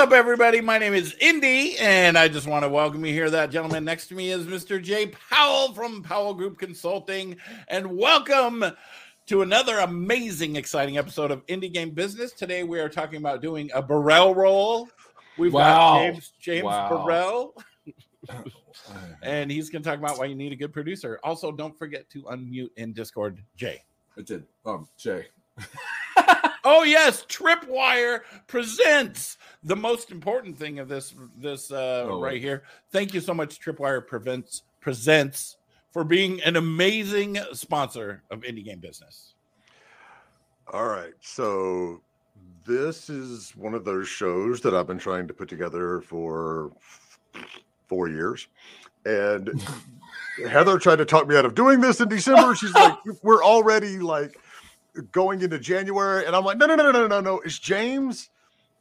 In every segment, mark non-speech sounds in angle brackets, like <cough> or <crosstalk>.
Up, everybody? My name is Indy, and I just want to welcome you here. That gentleman next to me is Mr. Jay Powell from Powell Group Consulting, and welcome to another amazing, exciting episode of Indie Game Business. Today, we are talking about doing a Burrell roll. We've Wow. got James James Wow. Burrell, <laughs> and he's going to talk about why you need a good producer. Also, don't forget to unmute in Discord, Jay. I did. Um, Jay. <laughs> Oh yes, Tripwire presents the most important thing of this this uh, Oh, right here. Thank you so much, Tripwire prevents presents for being an amazing sponsor of Indie Game Business. All right. So this is one of those shows that I've been trying to put together for four years. And Heather tried to talk me out of doing this in December. <laughs> She's like, we're already like going into January. And I'm like, no, no, no, no, no, no. It's James.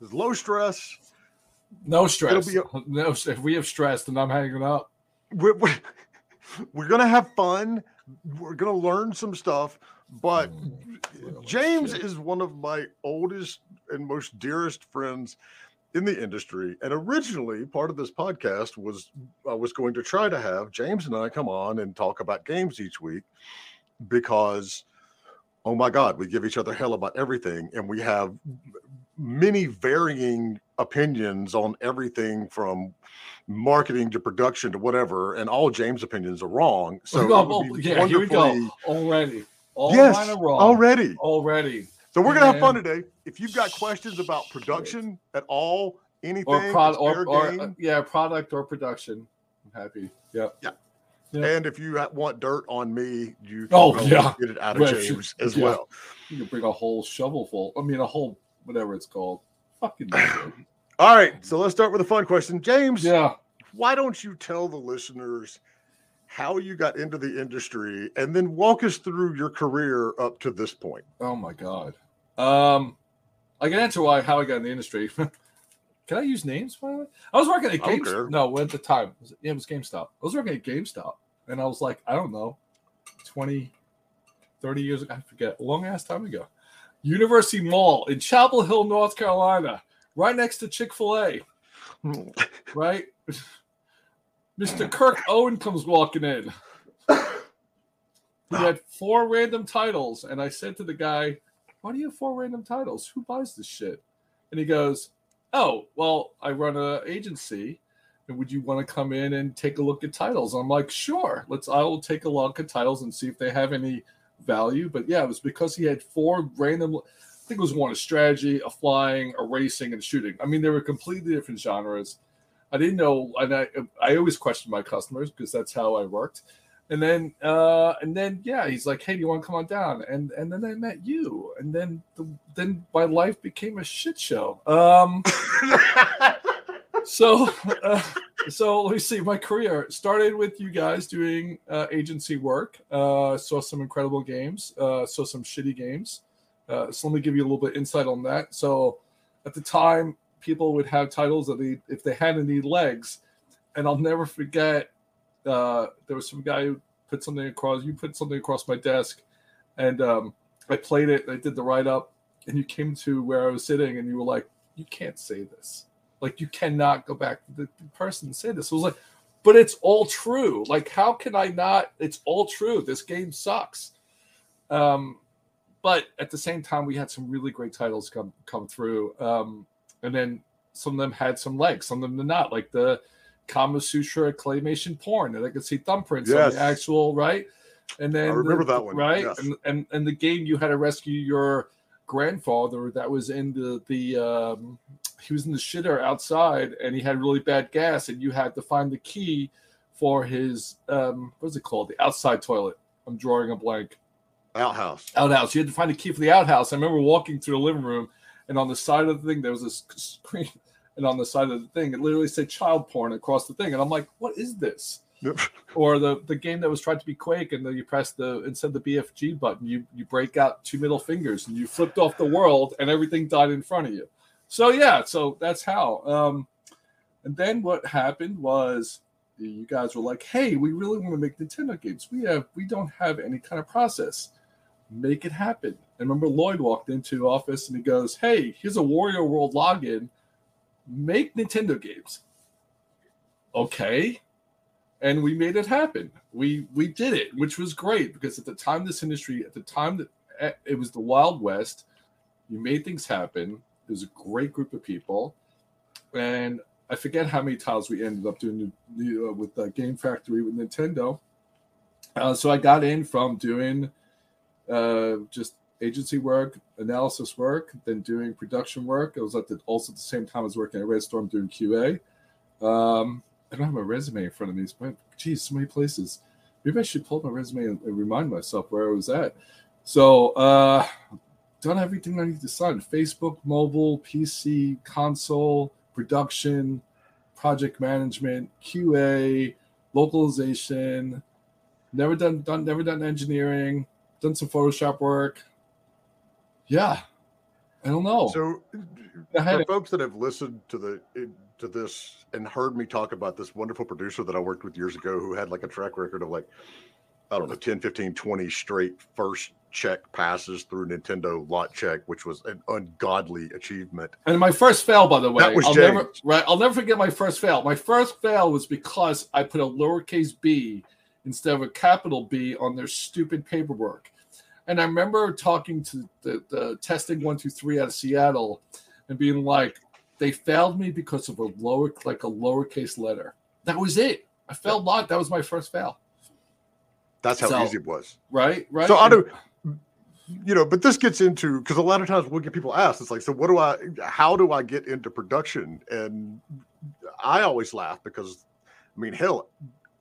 It's low stress. No stress. be <laughs> no, if we have stress, then I'm hanging up. We're, we're, <laughs> we're going to have fun. We're going to learn some stuff. But Oh, James shit. is one of my oldest and most dearest friends in the industry. And originally, part of this podcast was I was going to try to have James and I come on and talk about games each week because, oh my God, we give each other hell about everything. And we have many varying opinions on everything from marketing to production to whatever. And all James' opinions are wrong. <laughs> So, Oh, yeah, here we go. Already. All yes, wrong. already. Already. So we're gonna have fun today. If you've got questions about production at all, anything, Or, it's or, or uh, yeah, product or production. I'm happy. Yep. yeah. and if you want dirt on me, you can Oh, yeah. get it out of Well, James as yeah. well. You can bring a whole shovel full. I mean, a whole whatever it's called. Fucking. <laughs> All right, so let's start with a fun question, James. yeah. Why don't you tell the listeners how you got into the industry, and then walk us through your career up to this point? Oh my god. Um, I can answer why how I got in the industry. <laughs> can I use names? By the way? I was working at. GameStop. No, at the time, it was, yeah, it was GameStop. I was working at GameStop, and I was like, I don't know, 20, 30 years ago. I forget, long ass time ago. University Mall in Chapel Hill, North Carolina, right next to Chick Fil A. Right. <laughs> Mr. Kirk Owen comes walking in. He had four random titles, and I said to the guy, "Why do you have four random titles? Who buys this shit?" And he goes, "Oh, well, I run a agency, and would you want to come in and take a look at titles?" I'm like, "Sure, let's. I will take a look at titles and see if they have any value." But yeah, it was because he had four random. I think it was one a strategy, a flying, a racing, and shooting. I mean, they were completely different genres. I didn't know, and I I always question my customers because that's how I worked. And then uh and then yeah, he's like, "Hey, do you want to come on down?" And and then I met you, and then the, then my life became a shit show. Um <laughs> <laughs> so uh, so let me see. My career started with you guys doing uh, agency work. Uh, saw some incredible games uh, saw some shitty games. Uh, so let me give you a little bit insight on that. So at the time people would have titles that they if they had any legs and i'll never forget uh, there was some guy who put something across you put something across my desk and um, i played it i did the write-up and you came to where i was sitting and you were like you can't say this like you cannot go back to the the person and say this. It was like, but it's all true. Like, how can I not? It's all true. This game sucks. Um, but at the same time, we had some really great titles come come through. Um, and then some of them had some legs, some of them did not, like the Kama Sutra claymation porn, that I could see thumbprints on the actual right. And then I remember the- that one, right? yes. And, and and the game you had to rescue your grandfather that was in the the um, he was in the shitter outside and he had really bad gas and you had to find the key for his um what's it called the outside toilet. I'm drawing a blank Outhouse. outhouse. You had to find a key for the outhouse. I remember walking through the living room, and on the side of the thing there was a screen, <laughs> and on the side of the thing it literally said child porn across the thing, and I'm like, what is this? Yep. Or the the game that was tried to be Quake, and then you press the instead of the BFG button, you you break out two middle fingers, and you flipped off the world, and everything died in front of you. So yeah, so that's how. Um, and then what happened was you guys were like, "Hey, we really want to make Nintendo games. We have we don't have any kind of process. Make it happen." And remember, Lloyd walked into office and he goes, "Hey, here's a Wario World login. Make Nintendo games." Okay, and we made it happen. We we did it, which was great because at the time this industry, at the time that eh, it was the Wild West, you made things happen. It was a great group of people, and I forget how many titles we ended up doing uh, with Game Factory with Nintendo. Uh, so I got in from doing uh, just agency work, analysis work, then doing production work. I was at the, also at the same time I was working at Red Storm doing QA. Um, I don't have my resume in front of me. But geez, so many places. Maybe I should pull up my resume and, and remind myself where I was at. So, uh, done everything I need to sign Facebook, mobile, PC, console, production, project management, QA, localization. Never done, done, never done engineering. Done some Photoshop work. Yeah, I don't know. So, for folks that have listened to the to this and heard me talk about this wonderful producer that I worked with years ago who had like a track record of like I don't know 10, 15, 20 straight first check passes through Nintendo lot check, which was an ungodly achievement. And my first fail, by the way, That was I'll James. never right. I'll never forget my first fail. My first fail was because I put a lowercase b instead of a capital B on their stupid paperwork. And I remember talking to the, the testing one two three out of Seattle and being like, they failed me because of a lower like a lowercase letter. That was it. I failed a lot. That was my first fail. That's how So- easy it was. Right. Right. So I do, you know, but this gets into because a lot of times we'll get people asked, it's like, so what do I, how do I get into production? And I always laugh because, I mean, hell,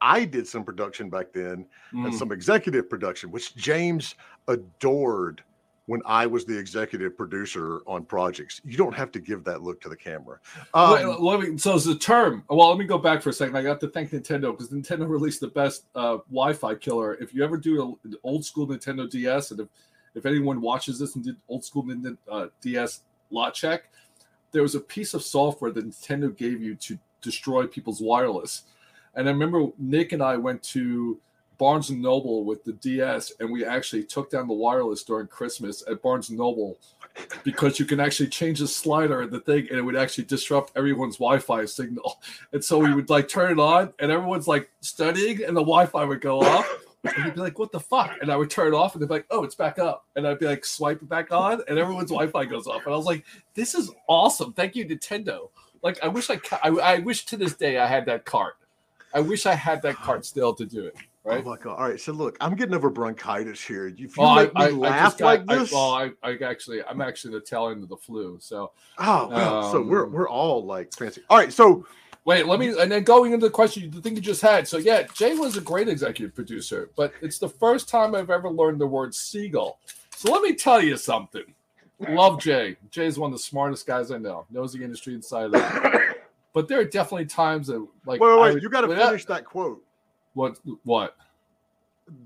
I did some production back then and Mm. some executive production, which James adored when I was the executive producer on projects. You don't have to give that look to the camera. Um, Wait, let me, so it's the term. Well, let me go back for a second. I got to thank Nintendo because Nintendo <laughs> released the best uh, Wi-Fi killer. If you ever do an old school Nintendo DS, and if, if anyone watches this and did old school Nintendo uh, DS lot check, there was a piece of software that Nintendo gave you to destroy people's wireless. And I remember Nick and I went to Barnes and Noble with the DS, and we actually took down the wireless during Christmas at Barnes and Noble because you can actually change the slider of the thing, and it would actually disrupt everyone's Wi-Fi signal. And so we would like turn it on, and everyone's like studying, and the Wi-Fi would go off. And he'd be like, "What the fuck?" And I would turn it off, and they'd be like, "Oh, it's back up." And I'd be like, "Swipe it back on," and everyone's Wi-Fi goes off. And I was like, "This is awesome! Thank you, Nintendo." Like, I wish I, ca- I, I wish to this day I had that cart. I wish I had that cart still to do it. Right? Oh my god! All right, so look, I'm getting over bronchitis here. If you Oh, make me laugh got- like I- this, well, I, I actually, I'm actually the tail end of the flu. So oh, well, so we're um, we're all like fancy. All right, so wait, let me, and then going into the question, the thing you just had. So yeah, Jay was a great executive producer, but it's the first time I've ever learned the word seagull. So let me tell you something. Love Jay. Jay's one of the smartest guys I know. Knows the industry inside out. But there are definitely times that, like, wait, wait, would- you got to finish that quote. What? What?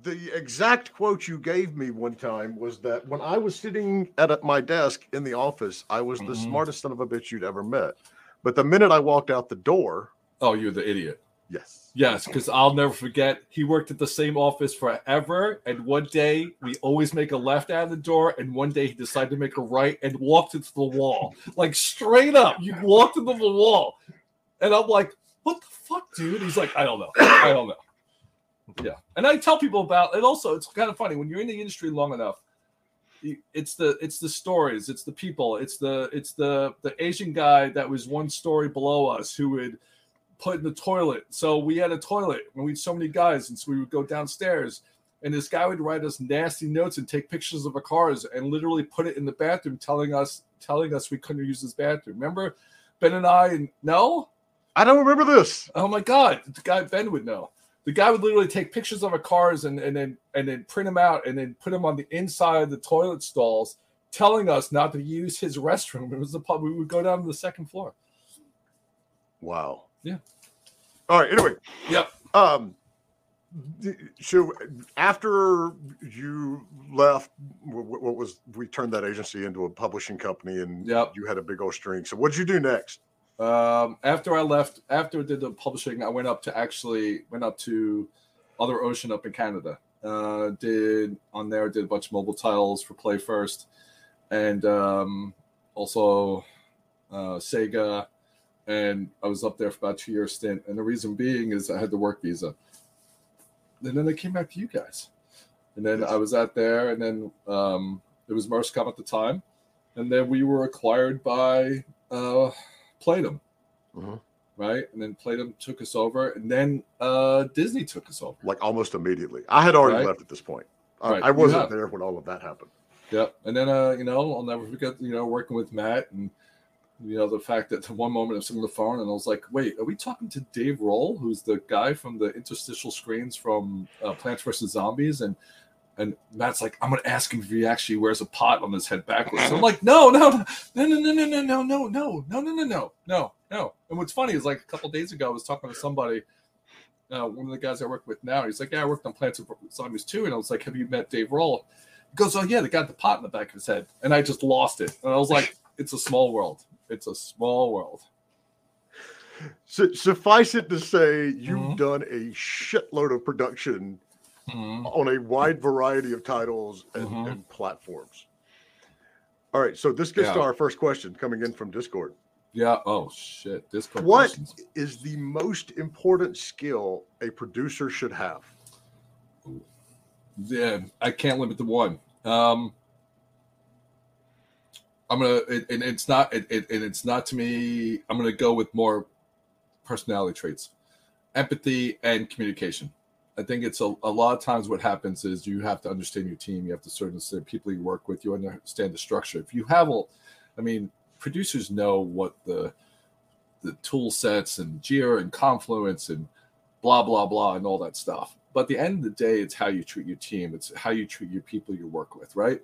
the exact quote you gave me one time was that when I was sitting at my desk in the office, I was the Mhm. smartest son of a bitch you'd ever met. But the minute I walked out the door, Oh, you're the idiot. yes, Yes, because I'll never forget. He worked at the same office forever, and one day we always make a left out of the door, and one day he decided to make a right and walked into the wall, like straight up. You walked into the wall, and I'm like, "What the fuck, dude?" He's like, "I don't know, I don't know." Yeah, and I tell people about it. Also, it's kind of funny when you're in the industry long enough. It's the it's the stories, it's the people, it's the it's the the Asian guy that was one story below us who would put in the toilet. So we had a toilet and we had so many guys, and so we would go downstairs. And this guy would write us nasty notes and take pictures of our cars and literally put it in the bathroom, telling us telling us we couldn't use this bathroom. Remember, Ben and I? And no, I don't remember this. Oh my god, the guy Ben would know. The guy would literally take pictures of our cars and, and then and then print them out and then put them on the inside of the toilet stalls, telling us not to use his restroom. It was the pub. We would go down to the second floor. Wow. Yeah. All right. Anyway. Yep. Um. So after you left, wh- wh- what was we turned that agency into a publishing company, and Yep. you had a big old string. So what did you do next? Um, after I left, after I did the publishing, I went up to actually went up to Other Ocean up in Canada. Uh, did on there did a bunch of mobile titles for PlayFirst, and um, also uh, Sega. And I was up there for about two year stint. And the reason being is I had the work visa. And then I came back to you guys. And then I was out there, and then um, it was Merscom at the time, and then we were acquired by uh, Playdom, Mhm. right? And then Playdom took us over, and then uh, Disney took us over. Like almost immediately. I had already Right. left at this point. I, Right, I wasn't there when all of that happened. Yep. And then, uh, you know, I'll never forget, you know, working with Matt and, you know, the fact that the one moment I was on the phone and I was like, wait, are we talking to Dave Roll, who's the guy from the interstitial screens from uh, Plants vs. Zombies? And and Matt's like, I'm going to ask him if he actually wears a pot on his head backwards. I'm like, no, no, no, no, no, no, no, no, no, no, no, no, no, no, no, no, no. And what's funny is like a couple days ago, I was talking to somebody, uh, one of the guys I work with now. He's like, yeah, I worked on Plants vs. Zombies too. And I was like, have you met Dave Roll? He goes, Oh, yeah, the guy with the pot in the back of his head. And I just lost it. And I was like, It's a small world. It's a small world. So, suffice it to say, you've Mhm. done a shitload of production Mhm. on a wide variety of titles and, Mhm. and platforms. All right, so this gets to our first question coming in from Discord. Yeah. Oh, shit. This What is the most important skill a producer should have? Yeah, I can't limit to one. Um, I'm gonna, it, and it's not, it, it, and it's not to me. I'm gonna go with more personality traits, empathy and communication. I think it's a, a lot of times what happens is you have to understand your team. You have to understand people you work with. You understand the structure. If you have a, I mean, producers know what the the tool sets and Jira and Confluence and blah blah blah and all that stuff. But at the end of the day, it's how you treat your team. It's how you treat your people you work with, right?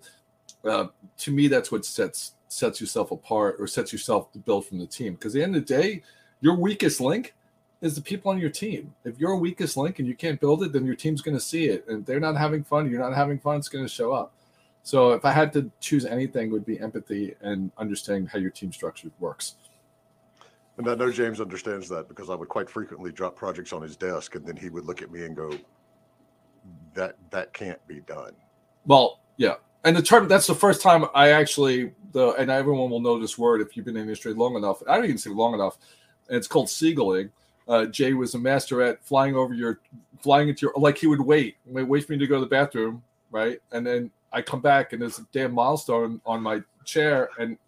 Uh, to me, that's what sets sets yourself apart or sets yourself to build from the team. Because at the end of the day, your weakest link is the people on your team. If you're a weakest link and you can't build it, then your team's going to see it. And if they're not having fun, you're not having fun, it's going to show up. So if I had to choose anything, it would be empathy and understanding how your team structure works. And I know James understands that because I would quite frequently drop projects on his desk, and then he would look at me and go, "That that can't be done." Well, yeah. And the term that's the first time I actually the and everyone will know this word if you've been in the industry long enough. I don't even say long enough. And it's called seaguling. Uh, Jay was a master at flying over your flying into your like he would wait, wait, for me to go to the bathroom, right? And then I come back and there's a damn milestone on my chair and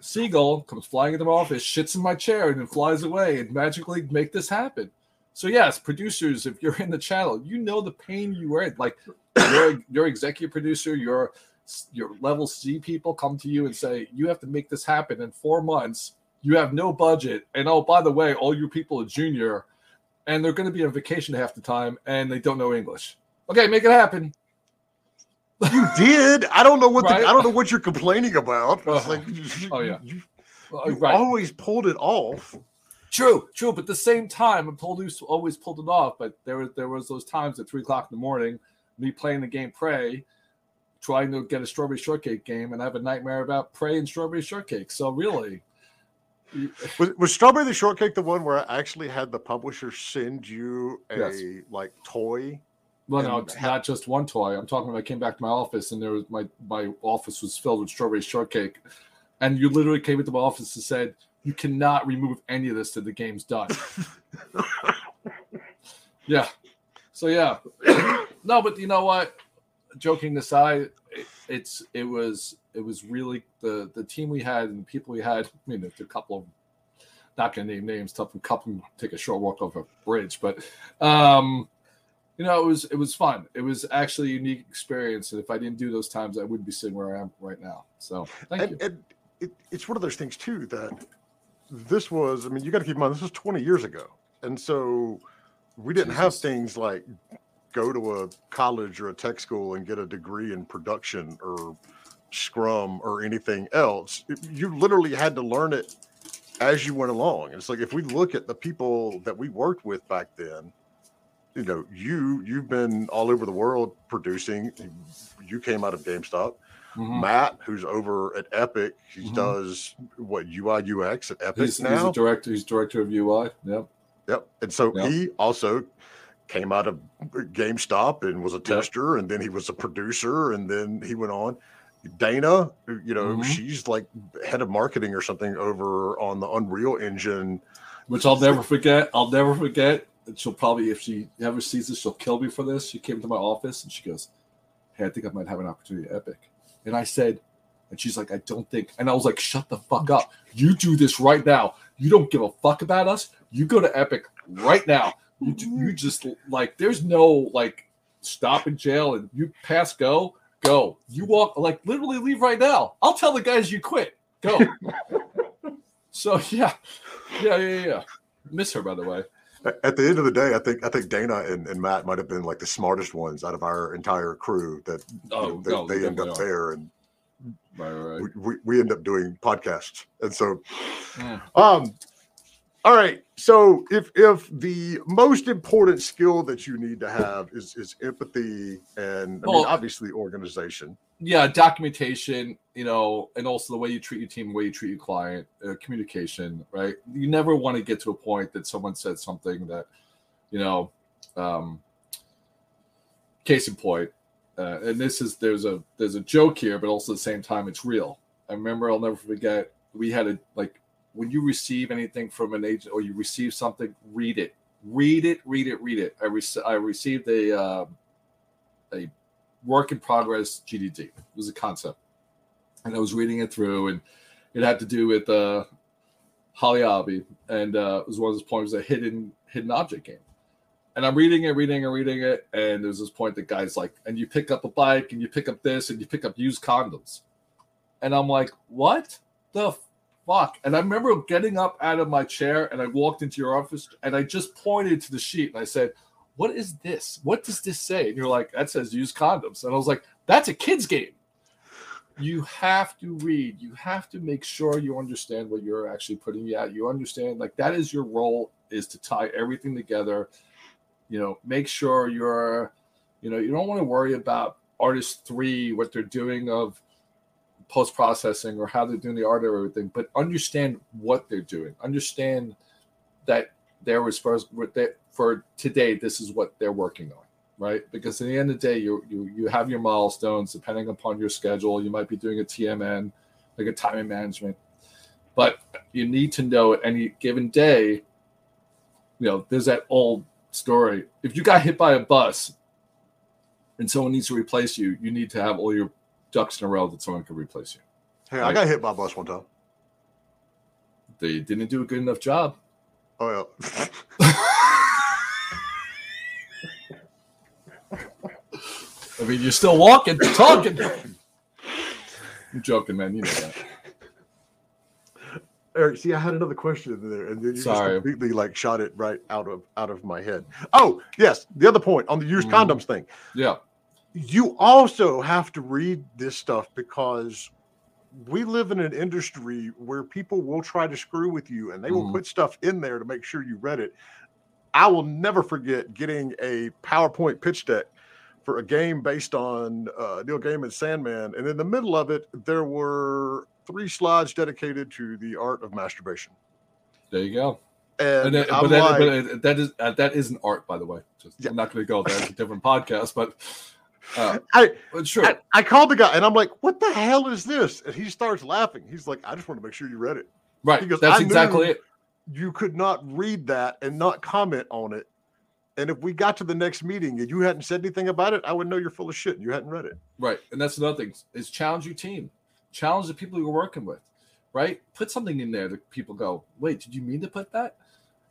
Seagull comes flying into my office, shits in my chair, and then flies away and magically make this happen. So yes, producers, if you're in the channel, you know the pain you were in. Like your your executive producer, your your level C people come to you and say you have to make this happen in four months. You have no budget, and oh by the way, all your people are junior, and they're going to be on vacation half the time, and they don't know English. Okay, make it happen. You did. I don't know what Right? the, I don't know what you're complaining about. It's Uh-huh. like, Oh, yeah. you, you right. always pulled it off. True, true. But at the same time, I'm told he's always pulled it off. But there was there was those times at three o'clock in the morning, me playing the game Prey, trying to get a strawberry shortcake game, and I have a nightmare about Prey and strawberry shortcake. So really, <laughs> Was, was Strawberry the Shortcake the one where I actually had the publisher send you a Yes. like toy? well, no, it's ha- not just one toy. I'm talking about. I came back to my office, and there was my my office was filled with strawberry shortcake, and you literally came into my office and said, "You cannot remove any of this till the game's done." <laughs> yeah. So yeah. <coughs> no, but you know what? Joking aside, it, it's it was it was really the the team we had and the people we had. I mean, there's a couple of not gonna name names. Tough a couple take a short walk over a bridge, but um, you know, it was it was fun. It was actually a unique experience, and if I didn't do those times, I wouldn't be sitting where I am right now. So thank and, you. and it, it's one of those things too that this was. I mean, you got to keep in mind this was 20 years ago, and so we didn't have things like go to a college or a tech school and get a degree in production or Scrum or anything else. You literally had to learn it as you went along. and It's like if we look at the people that we worked with back then, you know, you you've been all over the world producing. You came out of GameStop. Mhm. Matt, who's over at Epic, he Mhm. does what UI UX at Epic He's, he's now. a director. He's director of UI. Yep. Yep. And so Yep. he also came out of GameStop and was a tester, and then he was a producer, and then he went on. Dana, you know, Mhm. she's like head of marketing or something over on the Unreal Engine. which I'll never forget. I'll never forget. And she'll probably, if she ever sees this, she'll kill me for this. She came to my office and she goes, "Hey, I think I might have an opportunity at Epic." And I said, and she's like, "I don't think." And I was like, "Shut the fuck up! You do this right now. You don't give a fuck about us. You go to Epic right now. You you just like, there's no like stop in jail and you pass go go. You walk like literally leave right now. I'll tell the guys you quit. Go." <laughs> so yeah, yeah, yeah, yeah. Miss her by the way. At the end of the day, I think I think Dana and, and Matt might have been like the smartest ones out of our entire crew that you Oh, know, they, no, they they end up definitely there and Right, right. we, we, we end up doing podcasts. And so Yeah. Um, all right. So if if the most important skill that you need to have is is empathy and I mean obviously organization. Yeah, documentation, you know, and also the way you treat your team, the way you treat your client, uh, communication, right? You never want to get to a point that someone said something that, you know, um, case in point, uh, and this is there's a there's a joke here, but also at the same time it's real. I remember I'll never forget we had a like when you receive anything from an agent or you receive something, read it, read it, read it, read it. I rec- I received a um a work in progress GDD. It was a concept, and I was reading it through, and it had to do with uh, Obby, and uh, it was one of those points a hidden hidden object game. And I'm reading it, reading it, reading it, and there's this point that guys like, and you pick up a bike, and you pick up this, and you pick up used condoms, and I'm like, what the fuck? And I remember getting up out of my chair, and I walked into your office, and I just pointed to the sheet, and I said, what is this? What does this say? And you're like, that says use condoms. And I was like, that's a kid's game. You have to read. You have to make sure you understand what you're actually putting out. You understand, like that is your role is to tie everything together. You know, make sure you're, you know, you don't want to worry about artist three, what they're doing of post processing or how they're doing the art or everything, but understand what they're doing. Understand that they're responsible for today. This is what they're working on, right? Because at the end of the day, you you you have your milestones depending upon your schedule. You might be doing a TMN, like a time management, but you need to know at any given day. You know, there's that old story. If you got hit by a bus and someone needs to replace you, you need to have all your ducks in a row that someone could replace you. Hey, I got hit by a bus one time. They didn't do a good enough job. Oh yeah. <laughs> I mean, you're still walking, talking. I'm joking, man. You know that. Eric, see, I had another question in there, and then you Sorry. just completely like shot it right out of out of my head. Oh, yes, the other point on the used Mhm. condoms thing. Yeah. You also have to read this stuff because we live in an industry where people will try to screw with you and they will Mhm. put stuff in there to make sure you read it. I will never forget getting a PowerPoint pitch deck for a game based on uh, Neil Gaiman's Sandman, and in the middle of it, there were three slides dedicated to the art of masturbation. There you go. And, And that, but, that, like, but that is uh, that isn't art, by the way. Just, Yeah. I'm not going to go there. It's a different podcast, but uh, <laughs> I, sure. I, I called the guy and I'm like, what the hell is this? And he starts laughing. He's like, I just want to make sure you read it. right. he goes, That's "I exactly it. You could not read that and not comment on it And if we got to the next meeting and you hadn't said anything about it, I would know you're full of shit and you hadn't read it. Right. And that's another thing is challenge your team, challenge the people you're working with, right? Put something in there that people go, wait, did you mean to put that?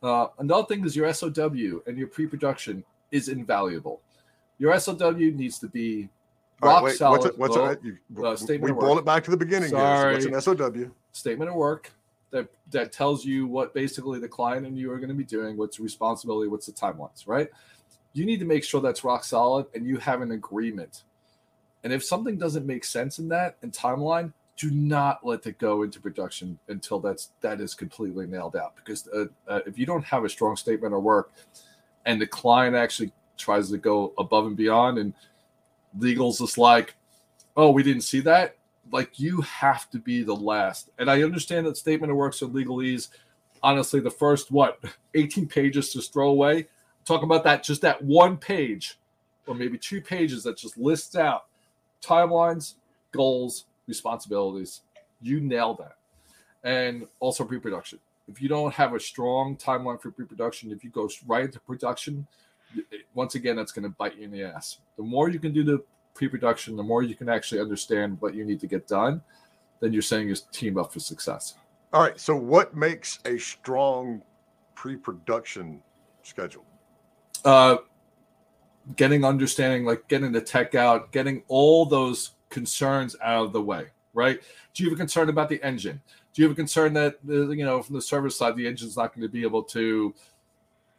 Uh, another thing is your SOW and your pre production is invaluable. Your SOW needs to be All right, rock wait, solid. What's, a, what's a, you, uh, statement we boil it back to the beginning. Here. So what's an SOW? statement of work that that tells you what basically the client and you are going to be doing, what's the responsibility, what's the timelines, right? You need to make sure that's rock solid and you have an agreement. And if something doesn't make sense in that and timeline, do not let it go into production until that's that is completely nailed out. Because uh, uh, if you don't have a strong statement of work, and the client actually tries to go above and beyond, and legal's just like, "Oh, we didn't see that," like you have to be the last. And I understand that statement of works are legalese. Honestly, the first what 18 pages just throw away. Talk about that, just that one page, or maybe two pages that just lists out timelines, goals, responsibilities. You nail that. And also pre-production. If you don't have a strong timeline for pre-production, if you go right into production, once again, that's going to bite you in the ass. The more you can do the pre-production, the more you can actually understand what you need to get done, then you're saying is team up for success. All right. So what makes a strong pre-production schedule? Uh, getting understanding, like getting the tech out, getting all those concerns out of the way, right? Do you have a concern about the engine? Do you have a concern that you know from the server side the engine's not going to be able to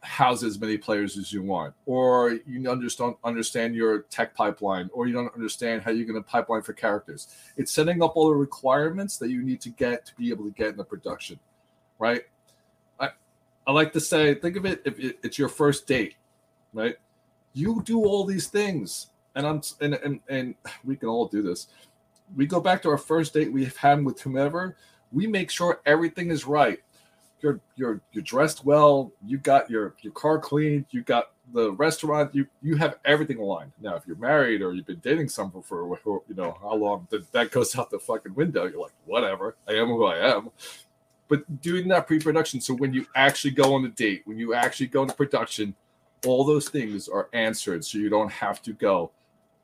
house as many players as you want, or you under- don't understand your tech pipeline, or you don't understand how you're going to pipeline for characters? It's setting up all the requirements that you need to get to be able to get in the production, right? I I like to say, think of it if it, it's your first date, right? You do all these things, and I'm and and and <sighs> we can all do this. We go back to our first date we've had with whomever. We make sure everything is right. You're you're you're dressed well. You got your your car cleaned. You got the restaurant. You you have everything aligned. Now, if you're married or you've been dating someone for you know how long, that that goes out the fucking window. You're like, whatever. I am who I am. But doing that pre-production, so when you actually go on a date, when you actually go into production, all those things are answered, so you don't have to go.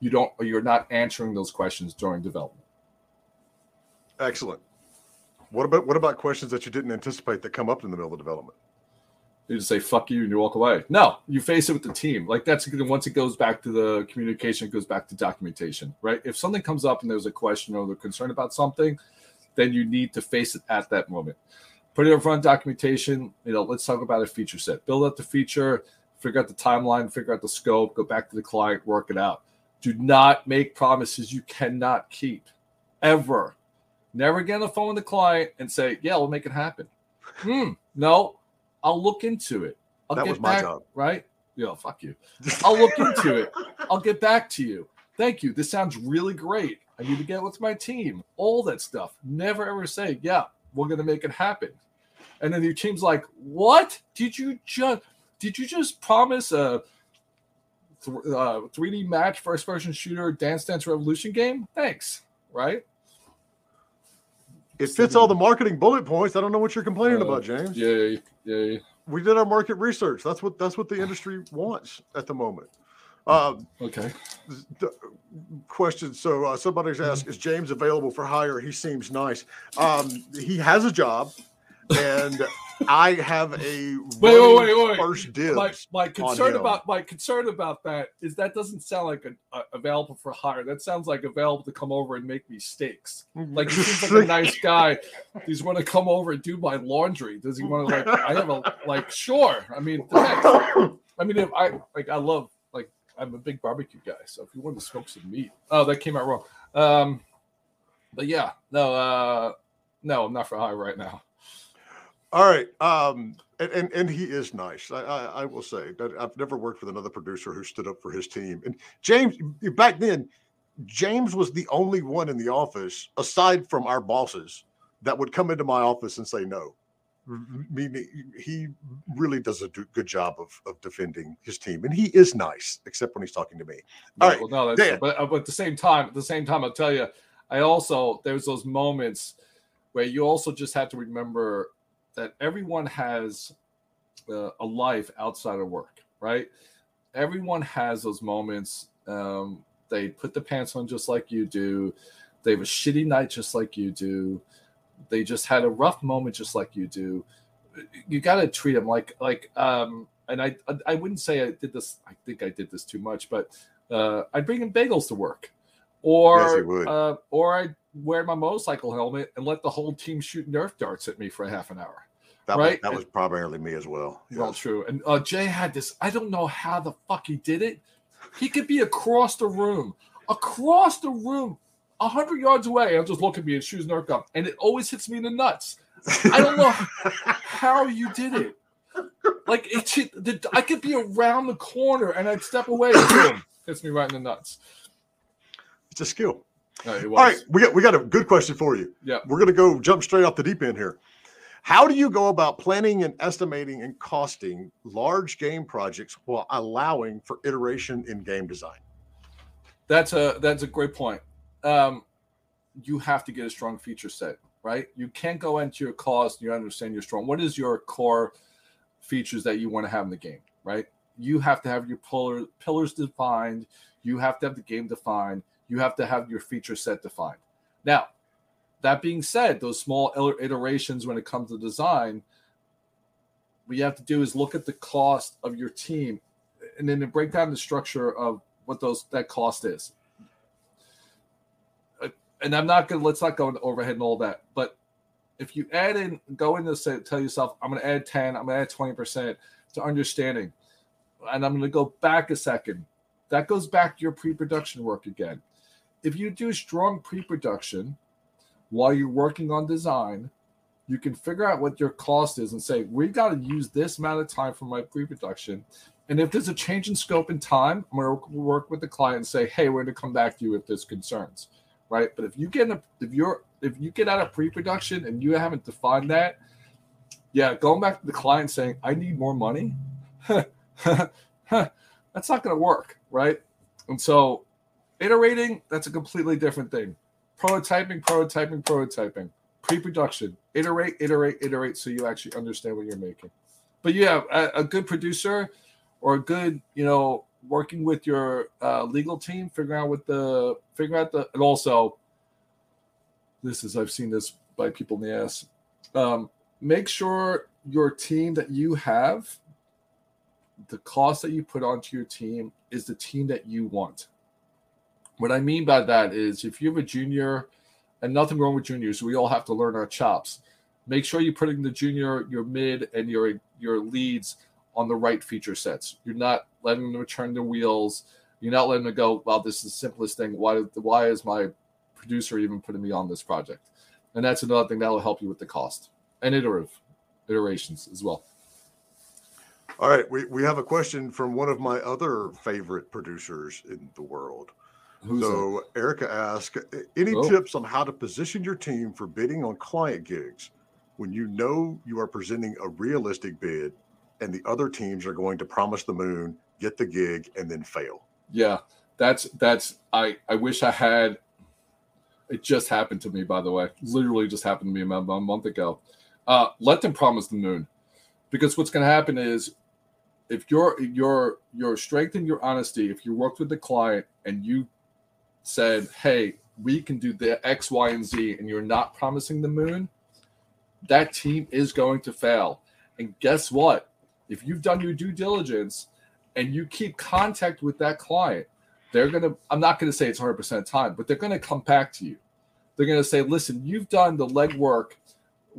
You don't. You're not answering those questions during development. Excellent. What about what about questions that you didn't anticipate that come up in the middle of development? You just say "fuck you" and you walk away. No, you face it with the team. Like that's once it goes back to the communication, it goes back to documentation, right? If something comes up and there's a question or they're concerned about something, then you need to face it at that moment. Put it in front of documentation. You know, let's talk about a feature set. Build out the feature, figure out the timeline, figure out the scope, go back to the client, work it out. Do not make promises you cannot keep, ever. Never get on the phone with the client and say, "Yeah, we'll make it happen." <laughs> Hmm. No, I'll look into it. I'll That get was my back. job. Right? Yeah. Fuck you. I'll look into it. I'll get back to you. Thank you. This sounds really great. I need to get with my team. All that stuff. Never ever say, "Yeah, we're gonna make it happen." And then your team's like, "What? Did you just? Did you just promise a th- uh, 3D match first person shooter Dance Dance Revolution game? Thanks." Right? It fits all the marketing bullet points. I don't know what you're complaining Uh, about, James. Yay! Yay! We did our market research. That's what that's what the industry wants at the moment. Um, Okay. the question. So uh, somebody's asked, "Is James available for hire?" He seems nice. Um, he has a job, and I have a <laughs> Wait, wait, wait, wait. first dibs. my, my concern about my concern about that is that doesn't sound like a, a- available for hire. That sounds like available to come over and make me steaks. Like he <laughs> seems like a nice guy. He's want to come over and do my laundry. Does he want to like? I have a like sure. I mean. I mean, if I like, I love like I'm a big barbecue guy. So if you want to smoke some meat, oh, that came out wrong. Um, but yeah, no, uh, no, I'm not for hire right now. All right. Um, and, and and he is nice. I, I I will say that I've never worked with another producer who stood up for his team. And James, back then, James was the only one in the office, aside from our bosses, that would come into my office and say no. Meaning he really does a do- good job of, of defending his team, and he is nice, except when he's talking to me. All Right, Well, no, that's Dan. but, uh, but at the same time, at the same time, I'll tell you, I also there's those moments where you also just have to remember that everyone has uh, a life outside of work, right? Everyone has those moments. Um, they put the pants on just like you do. They have a shitty night just like you do. They just had a rough moment just like you do. You got to treat them like like um and I I wouldn't say I did this. I think I did this too much, but uh, I'd bring in bagels to work, or Yes, uh, or I'd wear my motorcycle helmet and let the whole team shoot Nerf darts at me for a half an hour. That Right. was that was primarily me as well. Well, true. And uh, Jay had this. I don't know how the fuck he did it. He could be across the room, across the room, a hundred yards away, and just look at me and shoot his Nerf gun, and it always hits me in the nuts. I don't know <laughs> how you did it. Like it, the, I could be around the corner and I'd step away, boom, hits me right in the nuts. it's a skill. Uh, All right, we got we got a good question for you. Yeah. We're gonna go jump straight off the deep end here. How do you go about planning and estimating and costing large game projects while allowing for iteration in game design? That's a that's a great point. Um, you have to get a strong feature set, right? You can't go into your cost. And you understand your strong. What is your core features that you want to have in the game, right? You have to have your pillar, pillars defined. You have to have the game defined. You have to have your feature set defined. Now, that being said, those small iterations when it comes to design, what you have to do is look at the cost of your team, and then break down the structure of what those that cost is. Uh, And I'm not gonna let's not go into overhead and all that, but if you add in, go into say, tell yourself, I'm gonna add 10, I'm gonna add 20 percent to understanding, and I'm gonna go back a second. That goes back to your pre-production work again. If you do strong pre-production while you're working on design, you can figure out what your cost is and say, we've got to use this amount of time for my pre-production. And if there's a change in scope and time, I'm going to work with the client and say, "Hey, we're going to come back to you if there's concerns." Right? But if you get a, if you're if you get out of pre-production and you haven't defined that, yeah, going back to the client saying, "I need more money," <laughs> that's not going to work, right? And so, iterating that's a completely different thing. Prototyping, prototyping, prototyping, pre-production, iterate, iterate, iterate, so you actually understand what you're making. But yeah, a, a good producer or a good, you know, working with your uh, legal team, figuring out what the figure out the and also this is I've seen this by people in the ass. Um, make sure your team that you have, the cost that you put onto your team is the team that you want. What I mean by that is if you have a junior, and nothing wrong with juniors, we all have to learn our chops. Make sure you're putting the junior, your mid, and your your leads on the right feature sets. You're not letting them turn their wheels. You're not letting them go. Well, this is the simplest thing. Why? Why is my producer even putting me on this project? And that's another thing that will help you with the cost and iterative iterations as well. All right, we, we have a question from one of my other favorite producers in the world. Who's that? so Erica asked, any Oh. tips on how to position your team for bidding on client gigs when you know you are presenting a realistic bid and the other teams are going to promise the moon, get the gig, and then fail? Yeah, that's that's I I wish I had. It just happened to me, by the way. Literally just happened to me about a month ago. Uh, let them promise the moon, because what's going to happen is, if your your your strength and your honesty, if you worked with the client and you said, "Hey, we can do the X, Y, and Z," and you're not promising the moon, that team is going to fail. And guess what? If you've done your due diligence and you keep contact with that client, they're going to, I'm not going to say it's 100% time, but they're going to come back to you. They're going to say, listen, you've done the legwork.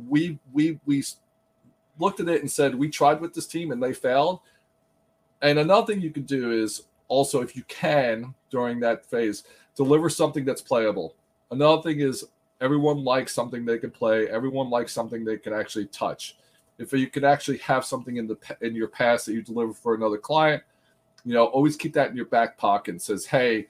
We, we, we looked at it and said, we tried with this team and they failed. And another thing you can do is also, if you can during that phase, deliver something that's playable. Another thing is everyone likes something they can play. Everyone likes something they can actually touch. If you can actually have something in the in your past that you deliver for another client, you know, always keep that in your back pocket. And says, hey,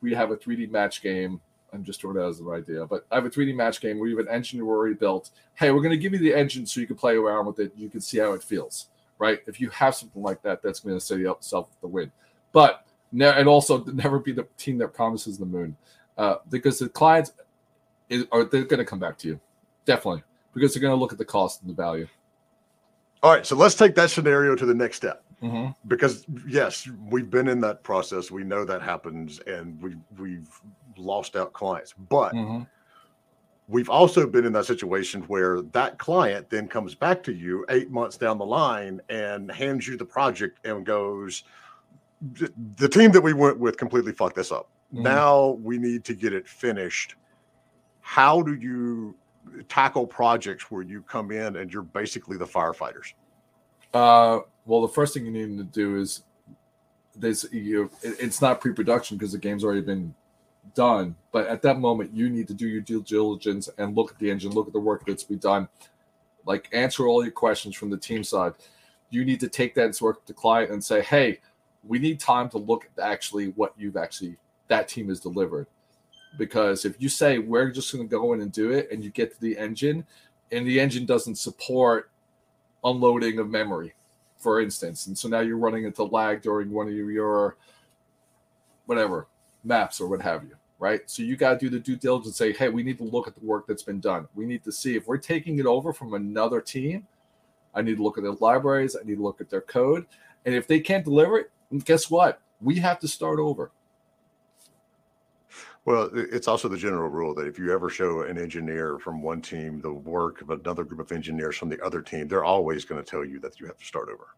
we have a 3D match game. I'm just throwing that as an idea, but I have a 3D match game. Where We have an engine we already built. Hey, we're going to give you the engine so you can play around with it. You can see how it feels, right? If you have something like that, that's going to set you up self the win. But ne- and also <laughs> never be the team that promises the moon, uh, because the clients is, are they're going to come back to you, definitely, because they're going to look at the cost and the value. All right, so let's take that scenario to the next step. Mm-hmm. because yes, we've been in that process. We know that happens, and we we've lost out clients. But Mm-hmm. we've also been in that situation where that client then comes back to you eight months down the line and hands you the project and goes, "The- "The team that we went with completely fucked this up. Mhm. Now we need to get it finished." How do you tackle projects where you come in and you're basically the firefighters? Uh, well, the first thing you need to do is this. You, it- it's not pre-production because the game's already been done. But at that moment, you need to do your due diligence and look at the engine, look at the work that's been done, like answer all your questions from the team side. You need to take that to work the client and say, "Hey, we need time to look at actually what you've actually that team has delivered." Because if you say we're just going to go in and do it, and you get to the engine, and the engine doesn't support unloading of memory, for instance. And so now you're running into lag during one of your, whatever maps or what have you, right? So you got to do the due diligence say, hey, we need to look at the work that's been done. We need to see if we're taking it over from another team. I need to look at their libraries. I need to look at their code. And if they can't deliver it, guess what? We have to start over. Well, it's also the general rule that if you ever show an engineer from one team the work of another group of engineers from the other team, they're always going to tell you that you have to start over.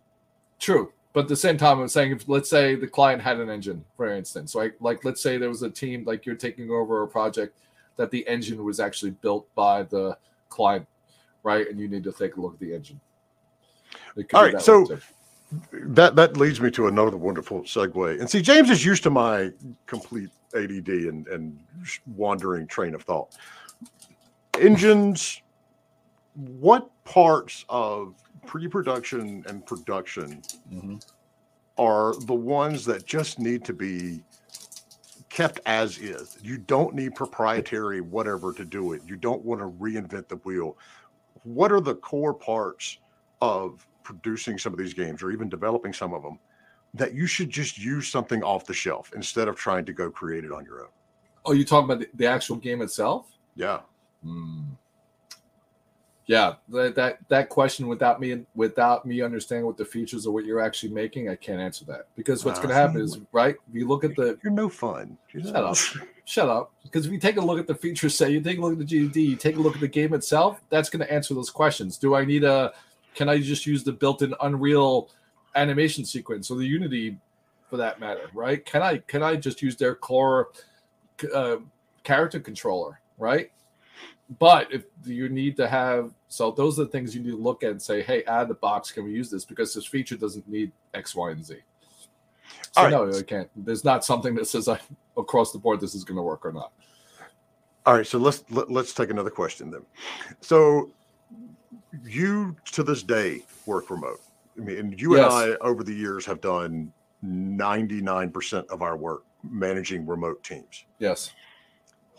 True. But at the same time, I'm saying if let's say the client had an engine, for instance, like like let's say there was a team like you're taking over a project that the engine was actually built by the client, right? And you need to take a look at the engine. All right, so- too. That that leads me to another wonderful segue. And see, James is used to my complete ADD and and wandering train of thought. Engines. What parts of pre-production and production Mhm. are the ones that just need to be kept as is. You don't need proprietary whatever to do it. You don't want to reinvent the wheel. What are the core parts of producing some of these games or even developing some of them that you should just use something off the shelf instead of trying to go create it on your own? Oh, you talking about the, the actual game itself? Yeah. Hmm. Yeah, that, that that question without me without me understanding what the features of what you're actually making, I can't answer that because what's Ah, going to happen is right. If you look at the You're no fun. You Shut up. <laughs> shut up because if you take a look at the feature set, you take a look at the GD, you take a look at the game itself. That's going to answer those questions. Do I need a? Can I just use the built-in Unreal animation sequence or the Unity, for that matter? Right? Can I can I just use their core uh, character controller? Right? But if you need to have, so those are the things you need to look at and say, hey, out of the box, can we use this? Because this feature doesn't need X, Y, and Z. So right. no, I can't. There's not something that says I, across the board this is going to work or not. All right, so let's let, let's take another question then. So you to this day work remote. I mean, and you Yes. and I over the years have done 99% of our work managing remote teams. Yes.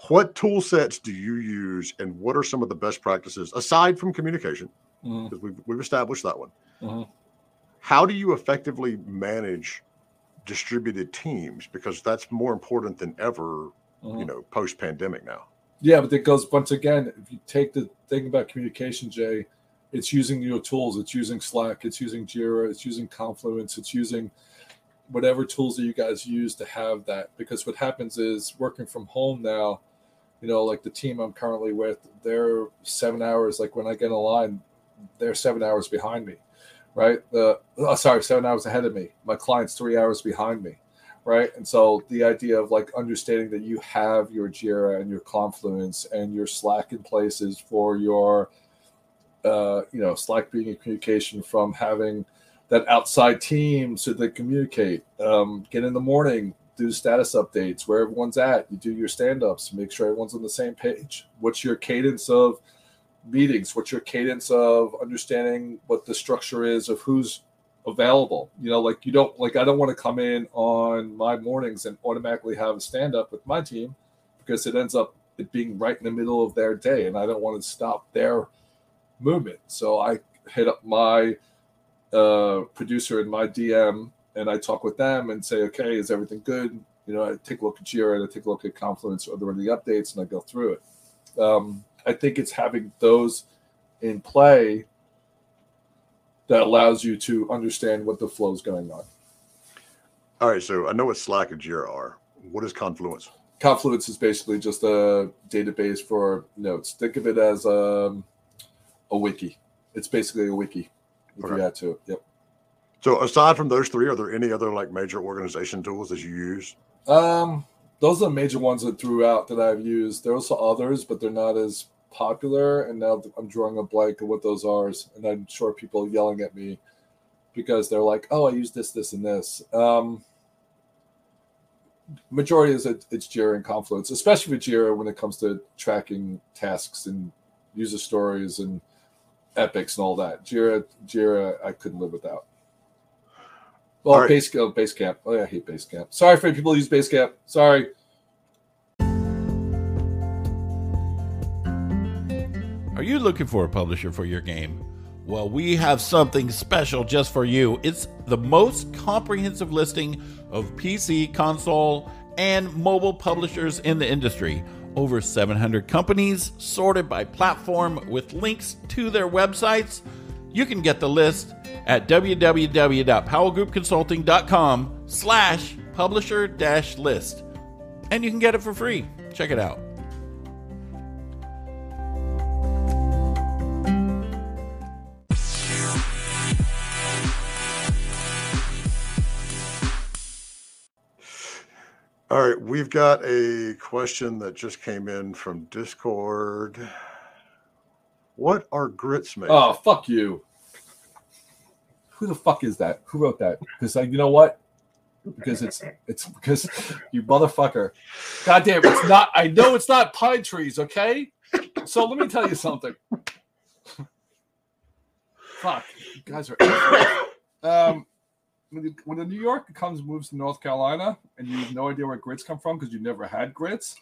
What tool sets do you use and what are some of the best practices aside from communication? Because we've, we've established that one. Mhm. How do you effectively manage distributed teams? Because that's more important than ever, you Mhm. know, post pandemic now. Yeah, but it goes once again. If you take the thing about communication, Jay, it's using your tools. It's using Slack. It's using Jira. It's using Confluence. It's using whatever tools that you guys use to have that. Because what happens is working from home now. You know, like the team I'm currently with, they're seven hours. Like when I get in line, they're seven hours behind me, right? The oh, sorry, seven hours ahead of me. My client's three hours behind me right? And so the idea of like understanding that you have your Jira and your Confluence and your Slack in places for your, uh, you know, Slack being a communication from having that outside team so they communicate. Um, get in the morning, do status updates where everyone's at. You do your stand ups, make sure everyone's on the same page. What's your cadence of meetings? What's your cadence of understanding what the structure is of who's available. You know, like you don't like I don't want to come in on my mornings and automatically have a stand up with my team because it ends up it being right in the middle of their day and I don't want to stop their movement. So I hit up my uh producer and my DM and I talk with them and say, okay, is everything good? You know, I take a look at Jira and I take a look at Confluence or the any updates and I go through it. Um, I think it's having those in play that allows you to understand what the flow is going on. All right, so I know what Slack and Jira are. What is Confluence? Confluence is basically just a database for notes. Think of it as um, a wiki. It's basically a wiki if Okay. you add to it. Yep. So aside from those three, are there any other like major organization tools that you use? Um, those are the major ones that threw out that I've used. There are also others, but they're not as popular. And now I'm drawing a blank of what those are, and I'm sure people are yelling at me because they're like, "Oh, I use this, this, and this." Um, majority is it, it's Jira and Confluence, especially with Jira when it comes to tracking tasks and user stories and epics and all that. Jira, Jira, I couldn't live without. Well, All right. base, oh, Basecamp. Oh, yeah, I hate base camp. Sorry for people who use base camp. Sorry. Are you looking for a publisher for your game? Well, we have something special just for you. It's the most comprehensive listing of PC, console, and mobile publishers in the industry. Over 700 companies sorted by platform with links to their websites. You can get the list at www.powellgroupconsulting.com slash publisher dash list. And you can get it for free. Check it out. All right, we've got a question that just came in from Discord. What are grits made? Oh, fuck you. Who the fuck is that? Who wrote that? Because like, you know what? Because it's it's because <laughs> you motherfucker. God damn, it's not. I know it's not pine trees. Okay, so let me tell you something. Fuck, you guys are. <coughs> um, when the, when the New York comes moves to North Carolina and you have no idea where grits come from because you never had grits,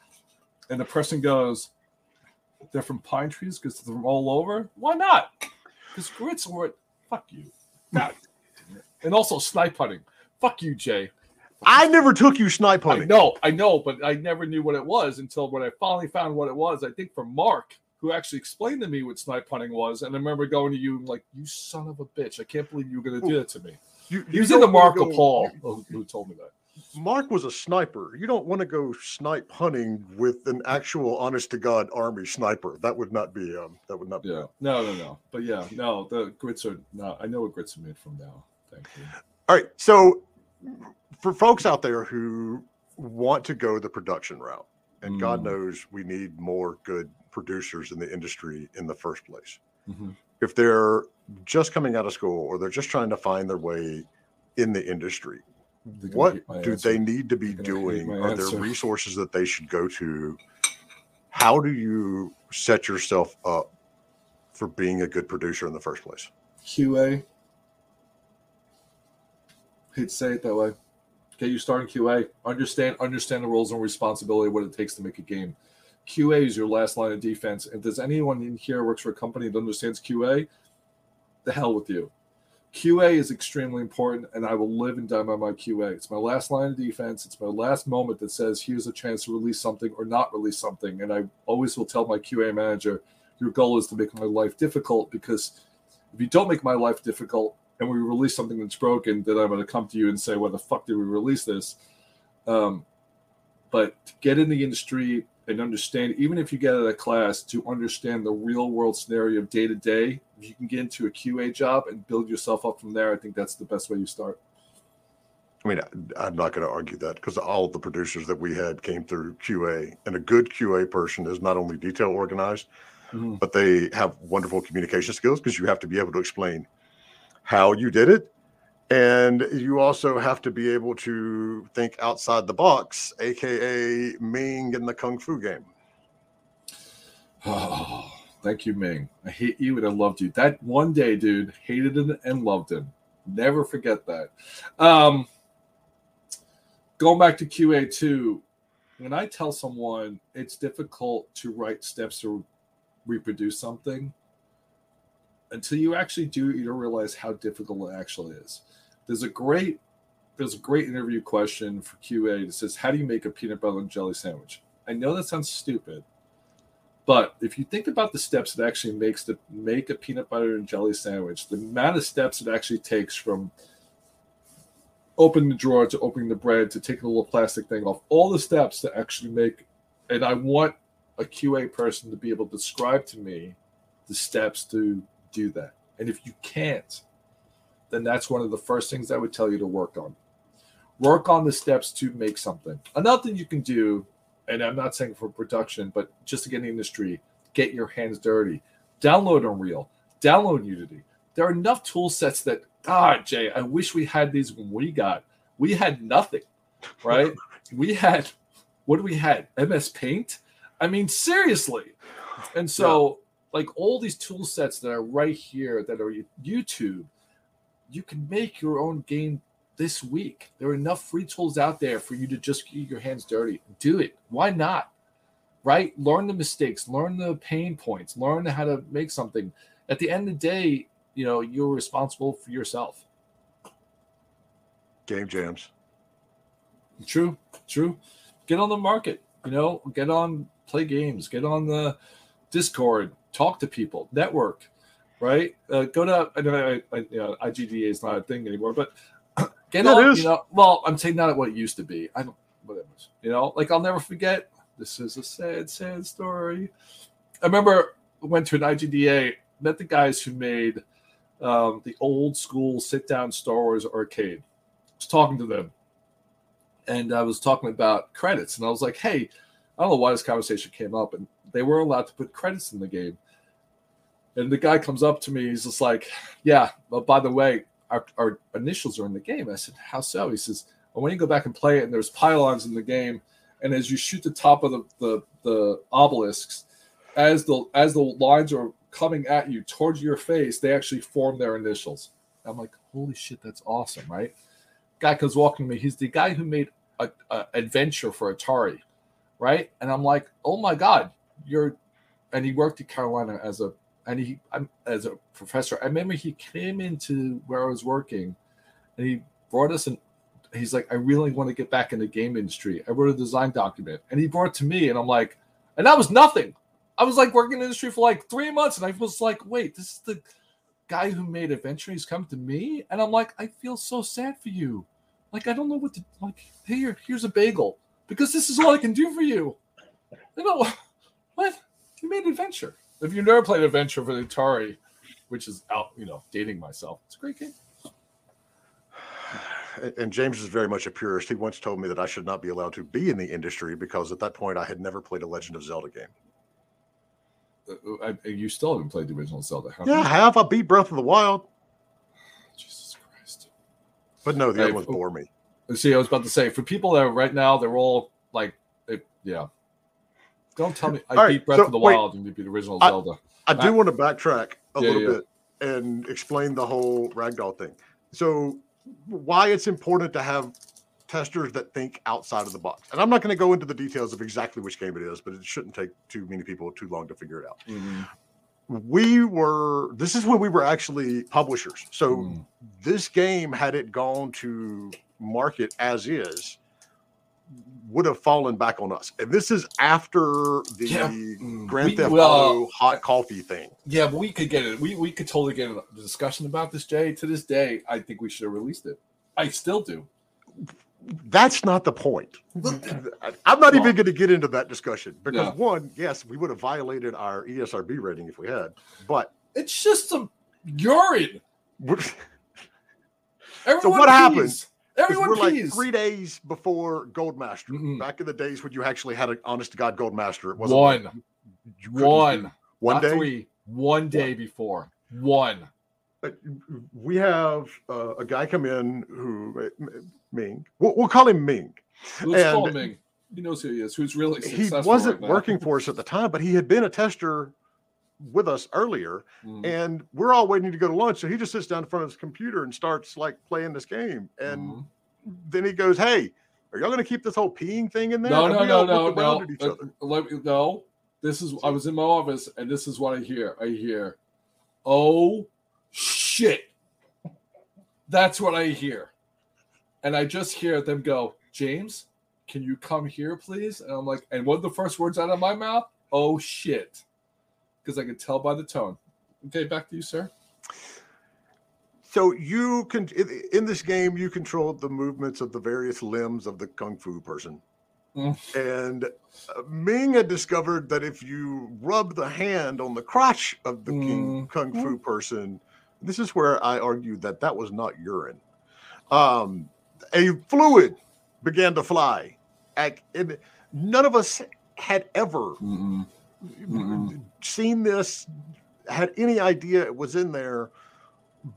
and the person goes, "They're from pine trees because they're from all over." Why not? Because grits were fuck you. God. And also snipe hunting. Fuck you, Jay. I never took you snipe hunting. No, I know, but I never knew what it was until when I finally found what it was. I think from Mark, who actually explained to me what snipe hunting was. And I remember going to you like, "You son of a bitch! I can't believe you were going to do that to me." You, He you was in the don't go- Paul who, who told me that. Mark was a sniper. You don't want to go snipe hunting with an actual, honest to God, army sniper. That would not be. Um, that would not be. Yeah, no, no, no. But yeah, no, the grits are not I know what grits are made from now. Thank you. All right. So, for folks out there who want to go the production route, and God Mm. knows we need more good producers in the industry in the first place. Mhm. If they're just coming out of school or they're just trying to find their way in the industry, what do answer. they need to be They're gonna hate doing? Are answer. there resources that they should go to? How do you set yourself up for being a good producer in the first place? QA. Hate to say it that way. Okay, you start in QA. Understand understand the roles and responsibility, what it takes to make a game. QA is your last line of defense. If there's anyone in here works for a company that understands QA, the hell with you. QA is extremely important, and I will live and die by my QA. It's my last line of defense. It's my last moment that says, here's a chance to release something or not release something. And I always will tell my QA manager, your goal is to make my life difficult because if you don't make my life difficult and we release something that's broken, then I'm going to come to you and say, why the fuck did we release this? Um, but to get in the industry and understand, even if you get out of class, to understand the real world scenario of day to day, if you can get into a QA job and build yourself up from there, I think that's the best way you start. I mean, I'm not going to argue that because all the producers that we had came through QA, and a good QA person is not only detail organized, Mhm. but they have wonderful communication skills because you have to be able to explain how you did it. And you also have to be able to think outside the box, aka Ming in the Kung Fu game. Oh, thank you, Ming. I hate you and I loved you. That one day, dude, hated him and loved him. Never forget that. Um, going back to QA2, when I tell someone it's difficult to write steps to reproduce something, until you actually do it, you don't realize how difficult it actually is. There's a great there's a great interview question for QA that says, How do you make a peanut butter and jelly sandwich? I know that sounds stupid, But if you think about the steps it actually makes to make a peanut butter and jelly sandwich, the amount of steps it actually takes from opening the drawer to opening the bread to taking a little plastic thing off, all the steps to actually make, and I want a QA person to be able to describe to me the steps to do that. And if you can't, then that's one of the first things I would tell you to work on. Work on the steps to make something. Another thing you can do, and I'm not saying for production, but just to get in the industry, get your hands dirty. Download Unreal, download Unity. There are enough tool sets that, God, Jay, I wish we had these when we got. We had nothing, right? <laughs> we had, what do we had? MS Paint? I mean, seriously. And so, yeah. like all these tool sets that are right here that are YouTube, you can make your own game this week. There are enough free tools out there for you to just get your hands dirty. Do it. Why not? Right? Learn the mistakes, learn the pain points, learn how to make something. At the end of the day, you know, you're responsible for yourself. Game jams. True, true. Get on the market, you know, get on play games, get on the Discord, talk to people, network, right? Uh, go to I know, I, I, you know IGDA is not a thing anymore, but get on. You know, well, I'm saying not what it used to be. I don't whatever. You know, like I'll never forget. This is a sad, sad story. I remember I went to an IGDA, met the guys who made um, the old school sit down Star Wars arcade. I was talking to them, and I was talking about credits, and I was like, "Hey, I don't know why this conversation came up, and they were allowed to put credits in the game." And the guy comes up to me, he's just like, "Yeah, but by the way, our, our initials are in the game." I said, "How so?" He says, "Well, when you go back and play it, and there's pylons in the game, and as you shoot the top of the the, the obelisks, as the as the lines are coming at you towards your face, they actually form their initials. I'm like, holy shit, that's awesome, right? Guy comes walking me. He's the guy who made a, a adventure for Atari, right? And I'm like, oh my god, you're. And he worked at Carolina as a and he I'm, as a professor. I remember he came into where I was working, and he brought us an. He's like, I really want to get back in the game industry. I wrote a design document, and he brought it to me, and I'm like, and that was nothing. I was like working in the industry for like three months, and I was like, wait, this is the guy who made Adventure. He's come to me, and I'm like, I feel so sad for you. Like I don't know what to like. Here, here's a bagel because this is all I can do for you. You know what? You made Adventure. If you've never played Adventure for the Atari, which is out, you know, dating myself, it's a great game. <sighs> And James is very much a purist. He once told me that I should not be allowed to be in the industry because at that point I had never played a Legend of Zelda game. Uh, I, you still haven't played the original Zelda, have yeah? I have. I beat Breath of the Wild. <sighs> Jesus Christ! But no, the hey, other ones bore me. See, I was about to say for people that right now they're all like, it, yeah. Don't tell me I all beat right, Breath so, of the wait, Wild and beat the original I, Zelda. I do want to backtrack a yeah, little yeah. bit and explain the whole ragdoll thing. So, why it's important to have testers that think outside of the box. And I'm not going to go into the details of exactly which game it is, but it shouldn't take too many people too long to figure it out. Mm-hmm. We were, this is when we were actually publishers. So mm. this game, had it gone to market as is, would have fallen back on us. And this is after the yeah. Mm. Grand we, Theft Auto hot coffee thing. Yeah, but we could get it. We, we could totally get a discussion about this, Jay. To this day, I think we should have released it. I still do that's not the point. I'm not even going to get into that discussion because one, yes, we would have violated our ESRB rating if we had, but it's just some urine. <laughs> so what happens? Everyone we're like three days before Goldmaster. Mm-hmm. Back in the days when you actually had an honest to God Goldmaster, it wasn't one, like one, one day, three, one day one. before one. We have uh, a guy come in who Ming. We'll, we'll call him Ming. Let's and call Ming. He knows who he is. Who's really he wasn't right working for us at the time, but he had been a tester with us earlier, mm. and we're all waiting to go to lunch. So he just sits down in front of his computer and starts like playing this game, and mm. then he goes, "Hey, are y'all going to keep this whole peeing thing in there?" No, no, no, no, no. Uh, let me, no. This is I was in my office, and this is what I hear. I hear, "Oh shit." That's what I hear and I just hear them go, James, can you come here, please? And I'm like, and what are the first words out of my mouth? oh shit, because I could tell by the tone. Okay, back to you, sir. So you can in- in this game you control the movements of the various limbs of the kung fu person. Mm. And uh, Ming had discovered that if you rub the hand on the crotch of the king, Mm. kung fu person, this is where I argued that that was not urine. Um, a fluid began to fly. Ac- and none of us had ever Mm-mm. Mm-mm. seen this, had any idea it was in there.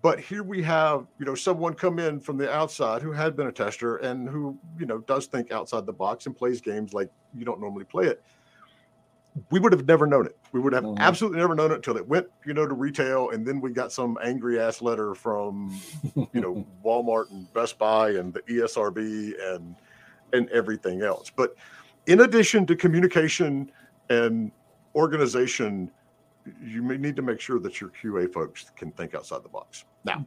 But here we have, you know, someone come in from the outside who had been a tester and who, you know, does think outside the box and plays games like you don't normally play it. We would have never known it. We would have Mhm. absolutely never known it until it went, you know, to retail, and then we got some angry ass letter from, you know, <laughs> Walmart and Best Buy and the ESRB and and everything else. But in addition to communication and organization, you may need to make sure that your QA folks can think outside the box. Now,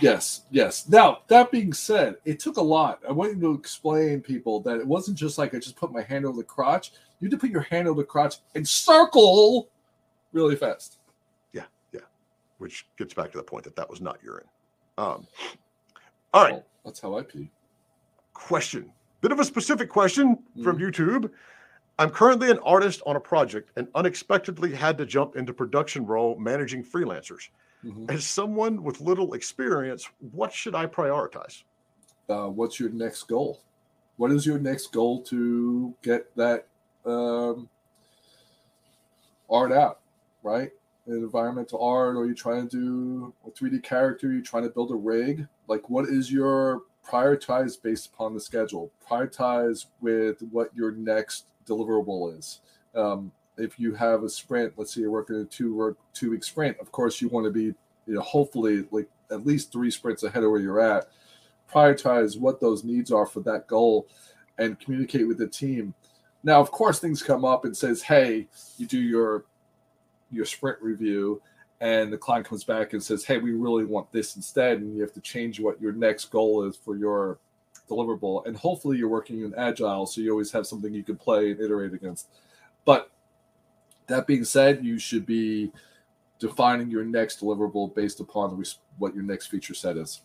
Yes, yes. Now, that being said, it took a lot. I want you to explain people that it wasn't just like I just put my hand over the crotch. You had to put your hand over the crotch and circle really fast. Yeah, yeah. Which gets back to the point that that was not urine. Um, all right, Well, that's how I pee. question. Bit of a specific question from Mm. YouTube. I'm currently an artist on a project and unexpectedly had to jump into production role managing freelancers. Mhm. As someone with little experience, what should I prioritize? Uh, what's your next goal? What is your next goal to get that um, art out, right? Environmental art, or you trying to do a 3D character? You trying to build a rig? Like, what is your prioritize based upon the schedule? Prioritize with what your next deliverable is. Um, if you have a sprint, let's say you're working a two work two week sprint, of course you want to be, you know, hopefully like at least three sprints ahead of where you're at. Prioritize what those needs are for that goal, and communicate with the team. Now, of course, things come up and says, "Hey, you do your your sprint review." And the client comes back and says, "Hey, we really want this instead," and you have to change what your next goal is for your deliverable. And hopefully, you're working in agile, so you always have something you can play and iterate against. But that being said, you should be defining your next deliverable based upon res- what your next feature set is.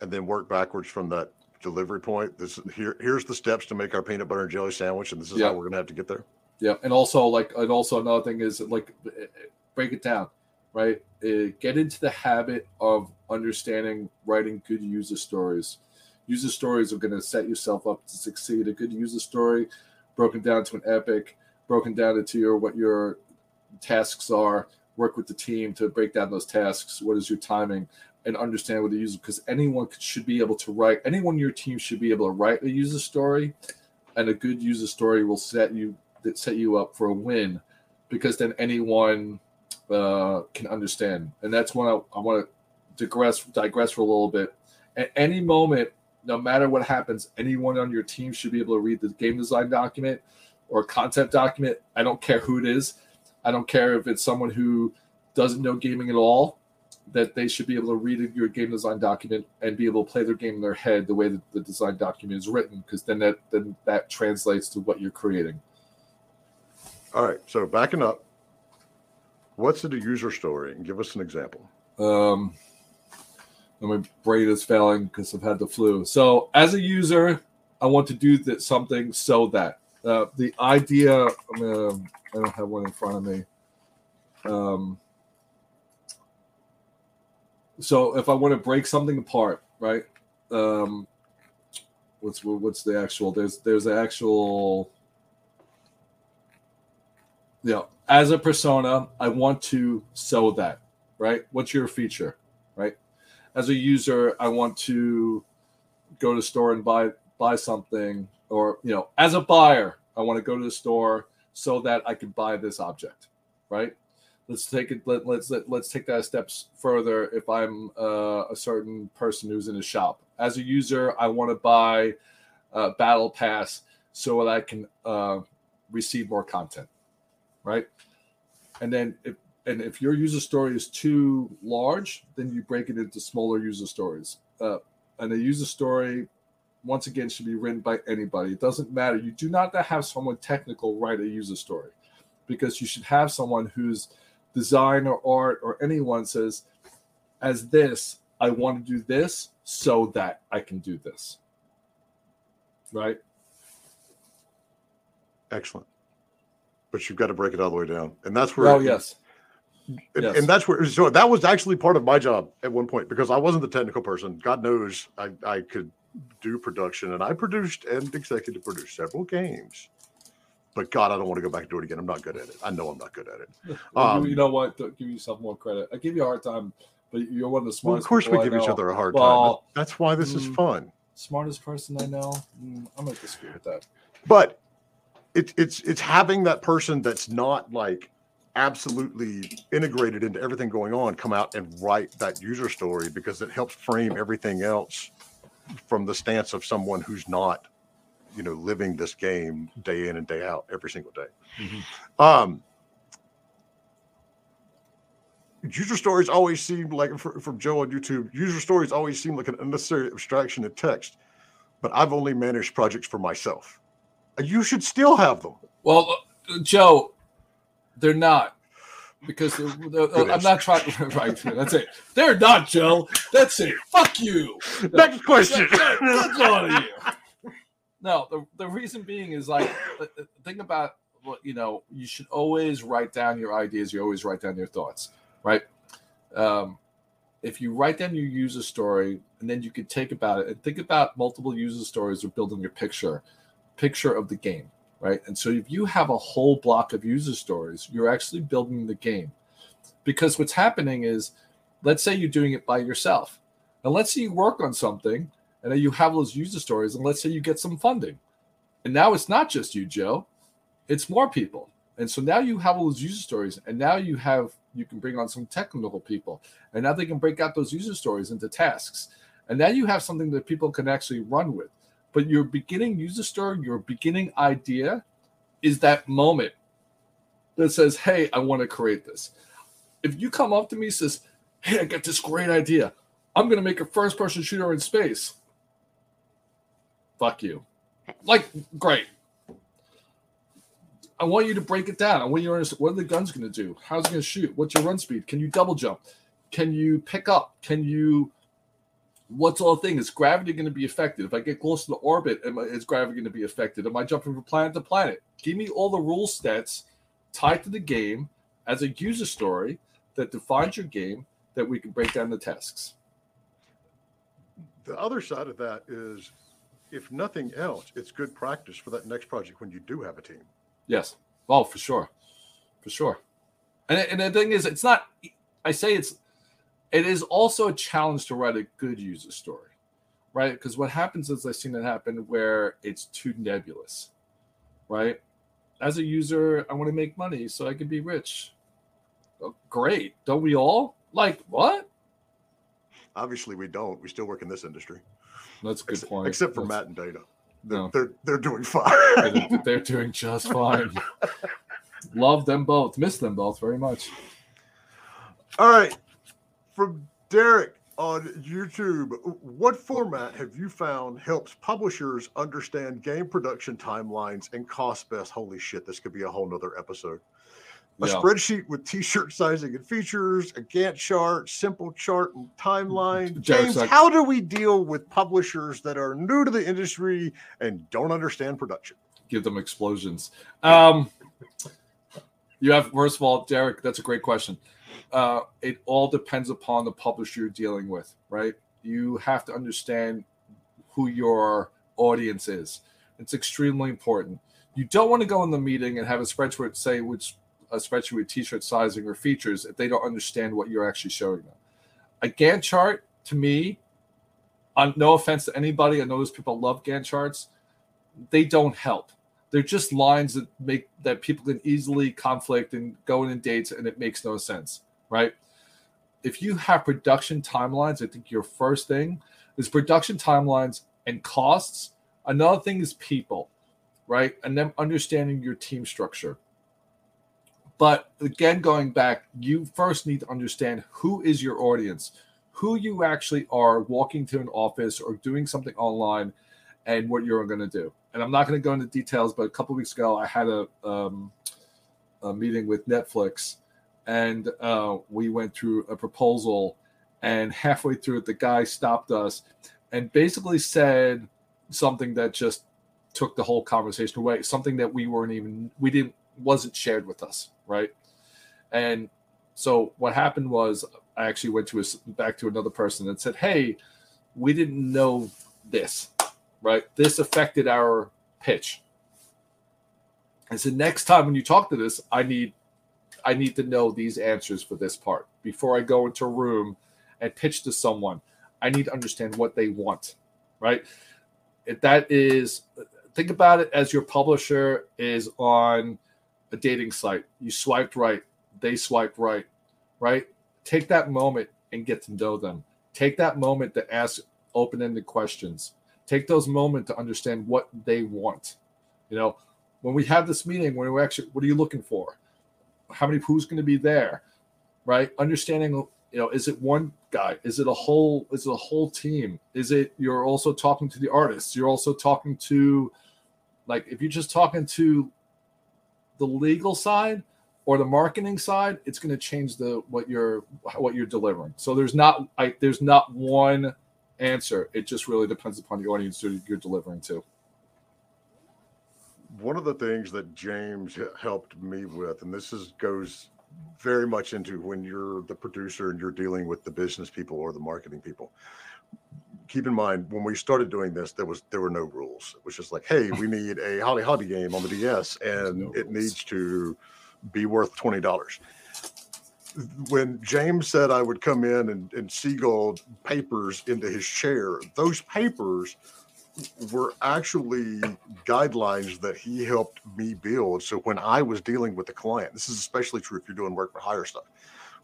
And then work backwards from that delivery point. This here here's the steps to make our peanut butter and jelly sandwich, and this is Yeah. how we're gonna have to get there. Yeah, and also like, and also another thing is like, break it down, right? Uh, get into the habit of understanding writing good user stories. User stories are going to set yourself up to succeed. A good user story, broken down to an epic, broken down into your what your tasks are. Work with the team to break down those tasks. What is your timing? And understand what the user because anyone should be able to write. Anyone in your team should be able to write a user story, and a good user story will set you that set you up for a win because then anyone uh, can understand. And that's when I, I want to digress digress for a little bit. At any moment, no matter what happens, anyone on your team should be able to read the game design document or concept document. I don't care who it is. I don't care if it's someone who doesn't know gaming at all. That they should be able to read your game design document and be able to play their game in their head the way that the design document is written, because then that then that translates to what you're creating. All right, so backing up, what's the user story? And give us an example. Um, my brain is failing because I've had the flu. So, as a user, I want to do that something so that uh, the idea. I'm gonna. I don't have one in front of me. Um, so, if I want to break something apart, right? Um, what's what's the actual? There's there's the actual. Yeah, as a persona, I want to sell that right? What's your feature, right? As a user, I want to go to store and buy buy something, or you know, as a buyer, I want to go to the store so that I can buy this object, right? Let's take it. Let, let's let, let's take that steps further. If I'm uh, a certain person who's in a shop, as a user, I want to buy a battle pass so that I can uh, receive more content, right? And then if and if your user story is too large, then you break it into smaller user stories. Uh, and a user story once again, should be written by anybody. It doesn't matter. You do not have someone technical write a user story because you should have someone whose design or art or anyone says, as this, I want to do this so that I can do this. Right? Excellent. But you've got to break it all the way down. And that's where Oh, yes. And, Yes. and that's where so that was actually part of my job at one point because I wasn't the technical person. God knows I, I could do production and I produced and executive produced several games. But God, I don't want to go back and do it again. I'm not good at it. I know I'm not good at it. <laughs> Um, you, know what? Don't give yourself more credit. I give you a hard time, but you're one of the Well, of course, we give each other a hard Well, time. That's why this is mm, fun. Smartest person I know. Mm, I'm gonna disagree with that. But it's it's it's having that person that's not like absolutely integrated into everything going on come out and write that user story because it helps frame everything else from the stance of someone who's not you know living this game day in and day out every single day. Um user stories always seem like fr- from joe on youtube user stories always seem like an unnecessary abstraction of text but i've only managed projects for myself you should still have them Well, uh, Joe, they're not because they're, they're- I'm not trying. <laughs> To right, that's it. They're not, Joe. That's it. Fuck you. next question Get- get out of here. No, the, the reason being is like the about what you know, you should always write down your ideas. You always write down your thoughts, right? Um, if you write down your user story and then you could take about it and think about multiple user stories or building your picture, picture of the game, right? And so if you have a whole block of user stories, you're actually building the game. Because what's happening is, let's say you're doing it by yourself. And let's say you work on something and then you have those user stories, and let's say you get some funding. And now it's not just you, Joe, it's more people. And so now you have all those user stories, and now you have you can bring on some technical people, and now they can break out those user stories into tasks. And now you have something that people can actually run with. But your beginning user story, your beginning idea is that moment that says, Hey, I want to create this. If you come up to me says, Hey, I got this great idea. I'm gonna make a first person shooter in space. Fuck you. Like, great. I want you to break it down. I want you to understand what are the guns going to do? How's it going to shoot? What's your run speed? Can you double jump? Can you pick up? Can you? What's all the thing? Is gravity going to be affected? If I get close to the orbit, am I, is gravity going to be affected? Am I jumping from planet to planet? Give me all the rule stats tied to the game as a user story that defines your game that we can break down the tasks. the other side of that is if nothing else it's good practice for that next project when you do have a team Yes. Oh, for sure. For sure. And, and the thing is, it's not, I say it's, it is also a challenge to write a good user story, right? Because what happens is I've seen it happen where it's too nebulous, right? As a user, I want to make money so I can be rich. Oh, great. Don't we all? Like, what? obviously we don't we still work in this industry That's a good Ex- point. except for That's- matt and data they're, No. they're, they're doing fine they're, they're doing just <laughs> fine. Love them both. Miss them both very much. all right from derek on youtube what format have you found helps publishers understand game production timelines and cost best holy shit this could be a whole nother episode a Yeah. spreadsheet with t-shirt sizing and features, a Gantt chart, simple chart and timeline. <laughs> James, like- how do we deal with publishers that are new to the industry and don't understand production? give them explosions. Um, you have, first of all, Derek, that's a great question. Uh, it all depends upon the publisher you're dealing with, right? You have to understand who your audience is. It's extremely important. You don't want to go in the meeting and have a spreadsheet say which a spreadsheet with t-shirt sizing or features if they don't understand what you're actually showing them. A Gantt chart, to me, on no offense to anybody, I know those people love Gantt charts. They don't help they're just lines that make that people can easily conflict and go in and dates and it makes no sense right? If you have production timelines i think your first thing is production timelines and costs. Another thing is people right? And then understanding your team structure. But again going back you first need to understand who is your audience who you actually are walking to an office or doing something online and what you're going to do. And I'm not going to go into details, but a couple weeks ago, I had a, um, a meeting with Netflix, and uh, we went through a proposal. And halfway through it, the guy stopped us and basically said something that just took the whole conversation away. Something that we weren't even we didn't wasn't shared with us, right? And so what happened was I actually went to a, back to another person and said, "Hey, we didn't know this, right? This affected our pitch." I said, "Next time when you talk to this, I need I need to know these answers for this part before I go into a room and pitch to someone. I need to understand what they want, right? If that is think about it as your publisher is on a dating site. You swiped right, they swiped right, right? Take that moment and get to know them. Take that moment to ask open-ended questions. Take those moments to understand what they want. You know, when we have this meeting, when we actually, what are you looking for? How many who's going to be there? Right? Understanding, you know, is it one guy? Is it a whole? Is it a whole team? Is it you're also talking to the artists? You're also talking to, like, if you're just talking to the legal side or the marketing side, it's going to change the what you're what you're delivering. So there's not I, there's not one answer. It just really depends upon the audience you're delivering to. One of the things that James helped me with, and this is goes very much into when you're the producer and you're dealing with the business people or the marketing people. Keep in mind when we started doing this, there was there were no rules. It was just like, hey, we <laughs> need a Holly Hobbie game on the DS, and no it needs to be worth twenty dollars. When James said I would come in and, and seagull papers into his chair, those papers were actually guidelines that he helped me build. So when I was dealing with the client, this is especially true if you're doing work for hire stuff.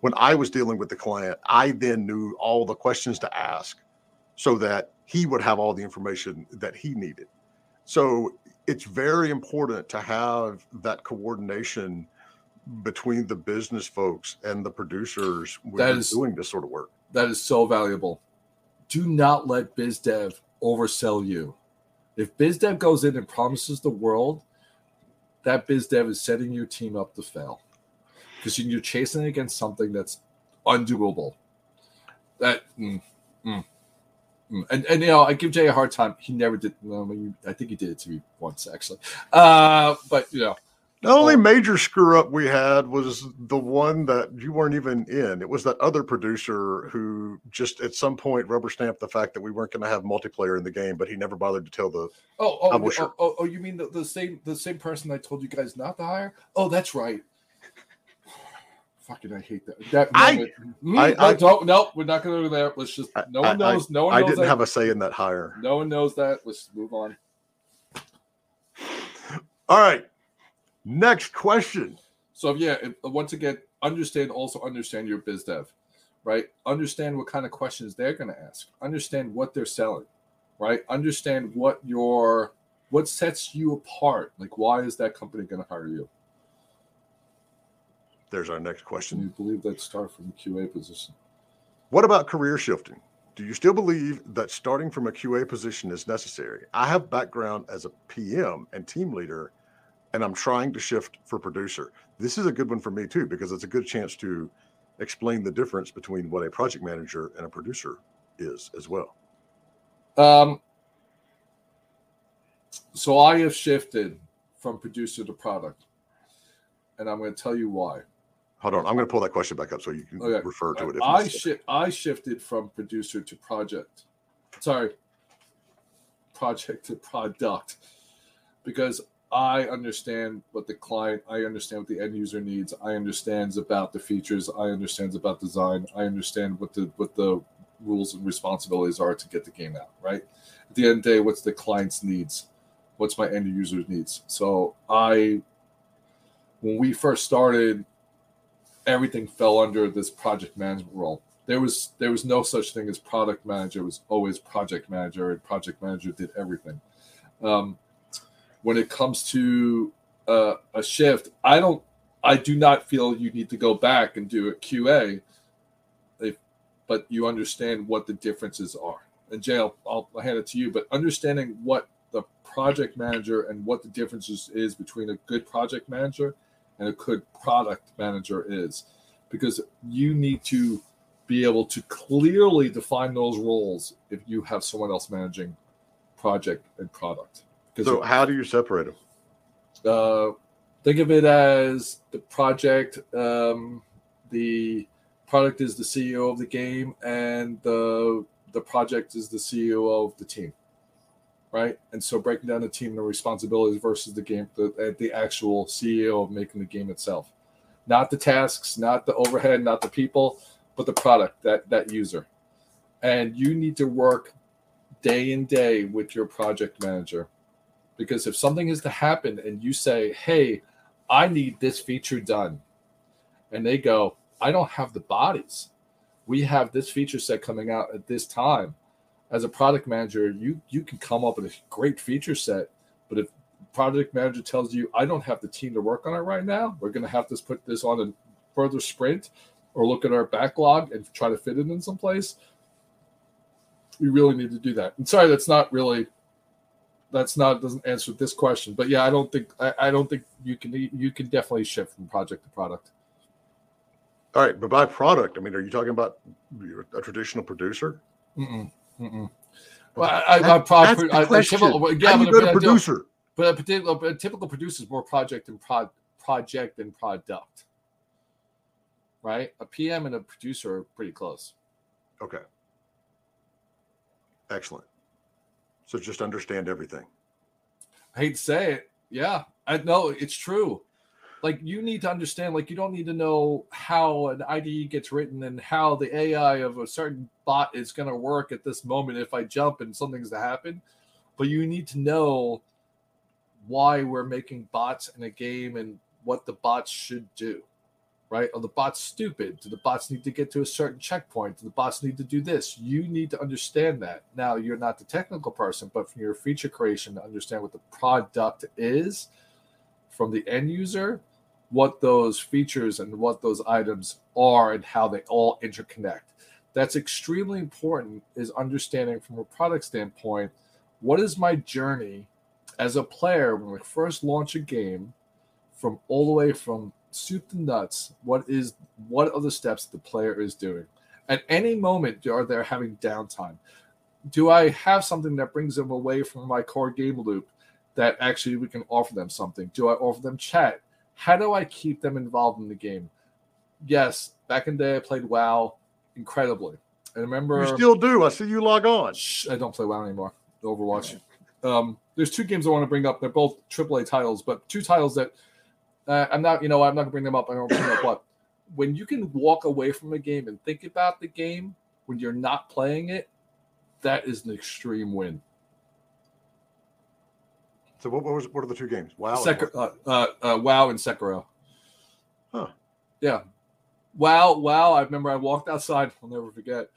When I was dealing with the client, I then knew all the questions to ask so that he would have all the information that he needed. So it's very important to have that coordination between the business folks and the producers that is, doing this sort of work. That is so valuable. Do not let biz dev oversell you. If biz dev goes in and promises the world, that biz dev is setting your team up to fail because you're chasing against something that's undoable. That mm, mm, mm. and and you know I give Jay a hard time. He never did. Well, I think he did it to me once actually. Uh, but you know the only major screw up we had was the one that you weren't even in. It was that other producer who just at some point rubber stamped the fact that we weren't going to have multiplayer in the game, but he never bothered to tell the. Oh, oh, oh, oh, oh, you mean the, the same the same person I told you guys not to hire? Oh, that's right. Fucking, I hate that. That moment. I, I, I, don't. No, we're not going to go there. Let's just. No one knows. no one. I knows didn't that. have a say in that hire. No one knows that. Let's move on. All right. Next question. So yeah, uh, once again, understand also understand your biz dev, right? Understand what kind of questions they're going to ask. Understand what they're selling, right? Understand what your what sets you apart. Like, why is that company going to hire you? There's our next question. Can you believe that start from QA position? What about career shifting? Do you still believe that starting from a QA position is necessary? I have background as a PM and team leader and I'm trying to shift for producer. This is a good one for me too because it's a good chance to explain the difference between what a project manager and a producer is as well. Um, so I have shifted from producer to product, and I'm going to tell you why. Hold on, I'm going to pull that question back up so you can okay. refer to it. I shi- I shifted from producer to project. Sorry, project to product because I understand what the client, I understand what the end user needs. I understands about the features. I understands about design. I understand what the what the rules and responsibilities are to get the game out. Right. At the end of the day, what's the client's needs? What's my end user's needs? So I, when we first started, everything fell under this project management role. There was there was no such thing as product manager. It was always project manager, and project manager did everything. Um, when it comes to uh, a shift, I don't, I do not feel you need to go back and do a QA, if, but you understand what the differences are. and Jay, I'll, I'll hand it to you. But understanding what the project manager and what the differences is between a good project manager and a good product manager is, because you need to be able to clearly define those roles if you have someone else managing project and product. So, how do you separate them? Uh, think of it as the project. Um, the product is the CEO of the game, and the the project is the CEO of the team, right? And so breaking down the team and the responsibilities versus the game, the the actual CEO of making the game itself, not the tasks, not the overhead, not the people, but the product that that user, and you need to work day in day with your project manager because if something is to happen and you say hey i need this feature done and they go i don't have the bodies. We have this feature set coming out at this time. As a product manager you you can come up with a great feature set but if product manager tells you i don't have the team to work on it right now we're going to have to put this on a further sprint or look at our backlog and try to fit it in someplace we really need to do that. And sorry that's not really that's not doesn't answer this question but yeah i don't think i, I don't think you can you can definitely shift from project to product. All right but by product i mean are you talking about a traditional producer? Mm-mm, mm-mm. well i, I, I, pro- I, I typical, yeah, How you go to producer? But a, particular, a typical producer is more project and prod, project and product. Right? A pm and a producer are pretty close. Okay. Excellent so just understand everything. I hate to say it. Yeah, I know it's true. Like you need to understand, like you don't need to know how an IDE gets written and how the AI of a certain bot is going to work at this moment if I jump and something's to happen. But you need to know why we're making bots in a game and what the bots should do right? Are the bots stupid? Do the bots need to get to a certain checkpoint? Do the bots need to do this? You need to understand that. Now, you're not the technical person, but from your feature creation to understand what the product is from the end user, what those features and what those items are and how they all interconnect. That's extremely important is understanding from a product standpoint, what is my journey as a player when we first launch a game from all the way from soup to nuts what is what are the steps the player is doing? At any moment are they having downtime. Do i have something that brings them away from my core game loop that actually we can offer them something? Do i offer them chat? How do i keep them involved in the game? Yes back in the day i played wow incredibly. I remember you still do. I see you log on. I don't play wow anymore. Overwatch. Um, there's two games i want to bring up. They're both aaa titles but two titles that uh, I'm not, you know, I'm not gonna bring them up. I don't bring them up, but when you can walk away from a game and think about the game when you're not playing it, that is an extreme win. So what, what was what are the two games? Wow, Sek- uh, uh, uh, Wow and Sekiro. Huh. Yeah. Wow, wow. I remember I walked outside. I'll never forget.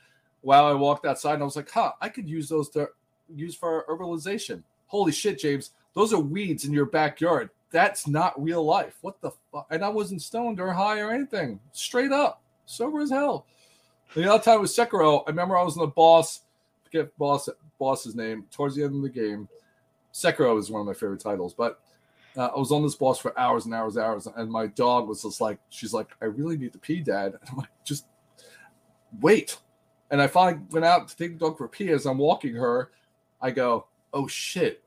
Wow, I walked outside and I was like, huh, I could use those to use for herbalization. Holy shit, James. Those are weeds in your backyard that's not real life. What the fuck? And I wasn't stoned or high or anything. Straight up, sober as hell. The other time was Sekiro. I remember I was in the boss. Forget boss boss's name. Towards the end of the game, Sekiro is one of my favorite titles. But uh, I was on this boss for hours and hours and hours, and my dog was just like, she's like, I really need to pee, Dad. <laughs> And I'm like, just wait. And I finally went out to take the dog for a pee. As I'm walking her, I go, oh shit,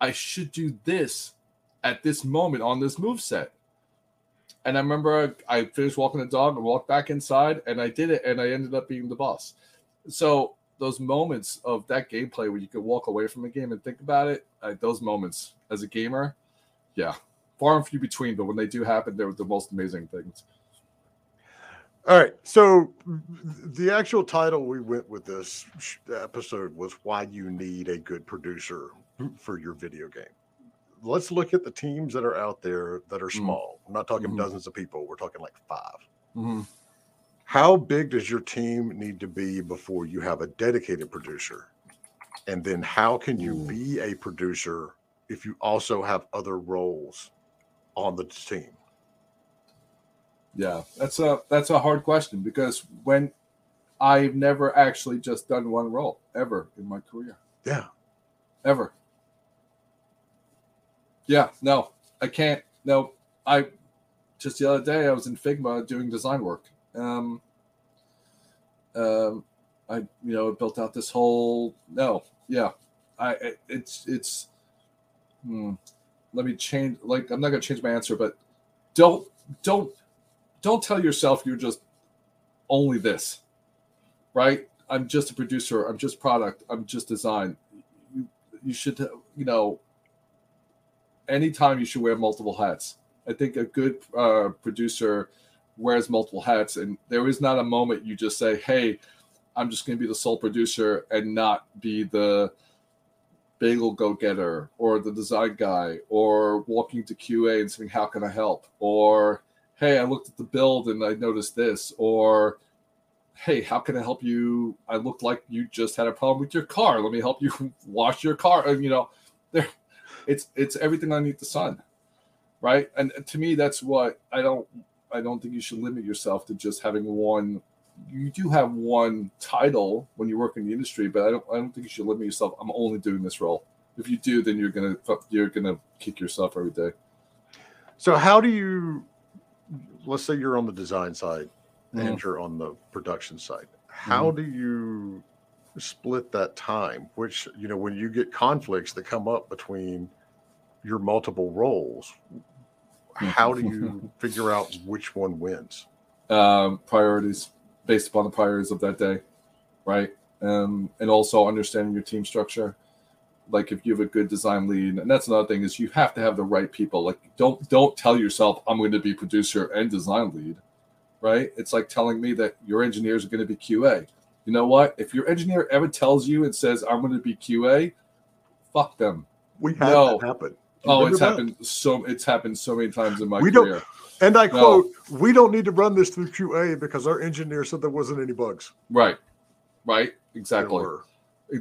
I should do this at this moment on this move set. And I remember I finished walking the dog and walked back inside, and I did it, and I ended up being the boss. So those moments of that gameplay where you could walk away from a game and think about it, uh, those moments as a gamer, yeah, far and few between. But when they do happen, they're the most amazing things. All right. So the actual title we went with this episode was "Why You Need a Good Producer for Your Video Game." Let's look at the teams that are out there that are mm-hmm. small. We're not talking mm-hmm. dozens of people. We're talking like 5 mm-hmm. How big does your team need to be before you have a dedicated producer? And then how can you be a producer if you also have other roles on the team? Yeah, that's a that's a hard question because when I've never actually just done one role ever in my career. Yeah. Ever. Yeah, no, I can't. No, I just the other day I was in Figma doing design work. Um, um, I you know built out this whole no, yeah, I it's it's. Hmm, let me change. Like I'm not gonna change my answer, but don't don't don't tell yourself you're just only this, right? I'm just a producer. I'm just product. I'm just design. You, you should, you know, anytime you should wear multiple hats. I think a good uh, producer wears multiple hats, and there is not a moment you just say, "Hey, I'm just going to be the sole producer and not be the bagel go getter or the design guy or walking to QA and saying, "How can I help?" or "Hey, I looked at the build and I noticed this," or "Hey, how can I help you? I looked like you just had a problem with your car. Let me help you <laughs> wash your car." And you know, there, it's it's everything underneath the sun, right? And to me, that's what I don't I don't think you should limit yourself to just having one. You do have one title when you work in the industry, but I don't. I don't think you should limit yourself. I'm only doing this role. If you do, then you're gonna you're gonna kick yourself every day. So how do you let's say you're on the design side Mhm. and you're on the production side. How do you split that time? Which, you know, when you get conflicts that come up between your multiple roles, how do you <laughs> figure out which one wins? um, priorities based upon the priorities of that day, right? Um, and also understanding your team structure. Like if you have a good design lead, and that's another thing is you have to have the right people. Like don't don't tell yourself I'm going to be producer and design lead, right? It's like telling me that your engineers are going to be QA. You know what? If your engineer ever tells you and says I'm going to be QA, fuck them. We had No. that happen. Oh, it's that? happened so it's happened so many times in my We don't- career. And I No. quote, we don't need to run this through QA because our engineer said there wasn't any bugs. Right, right, There exactly. were.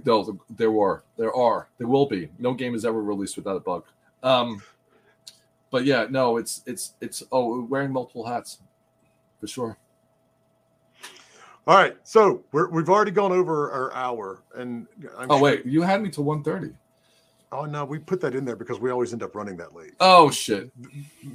No, there were, there are, there will be. No game is ever released without a bug. Um, but yeah, no, it's it's it's oh, wearing multiple hats, for sure. All right. So we're, we've already gone over our hour. And I'm Oh sure- wait, you had me to one thirty. Oh, no, we put that in there because we always end up running that late. Oh shit.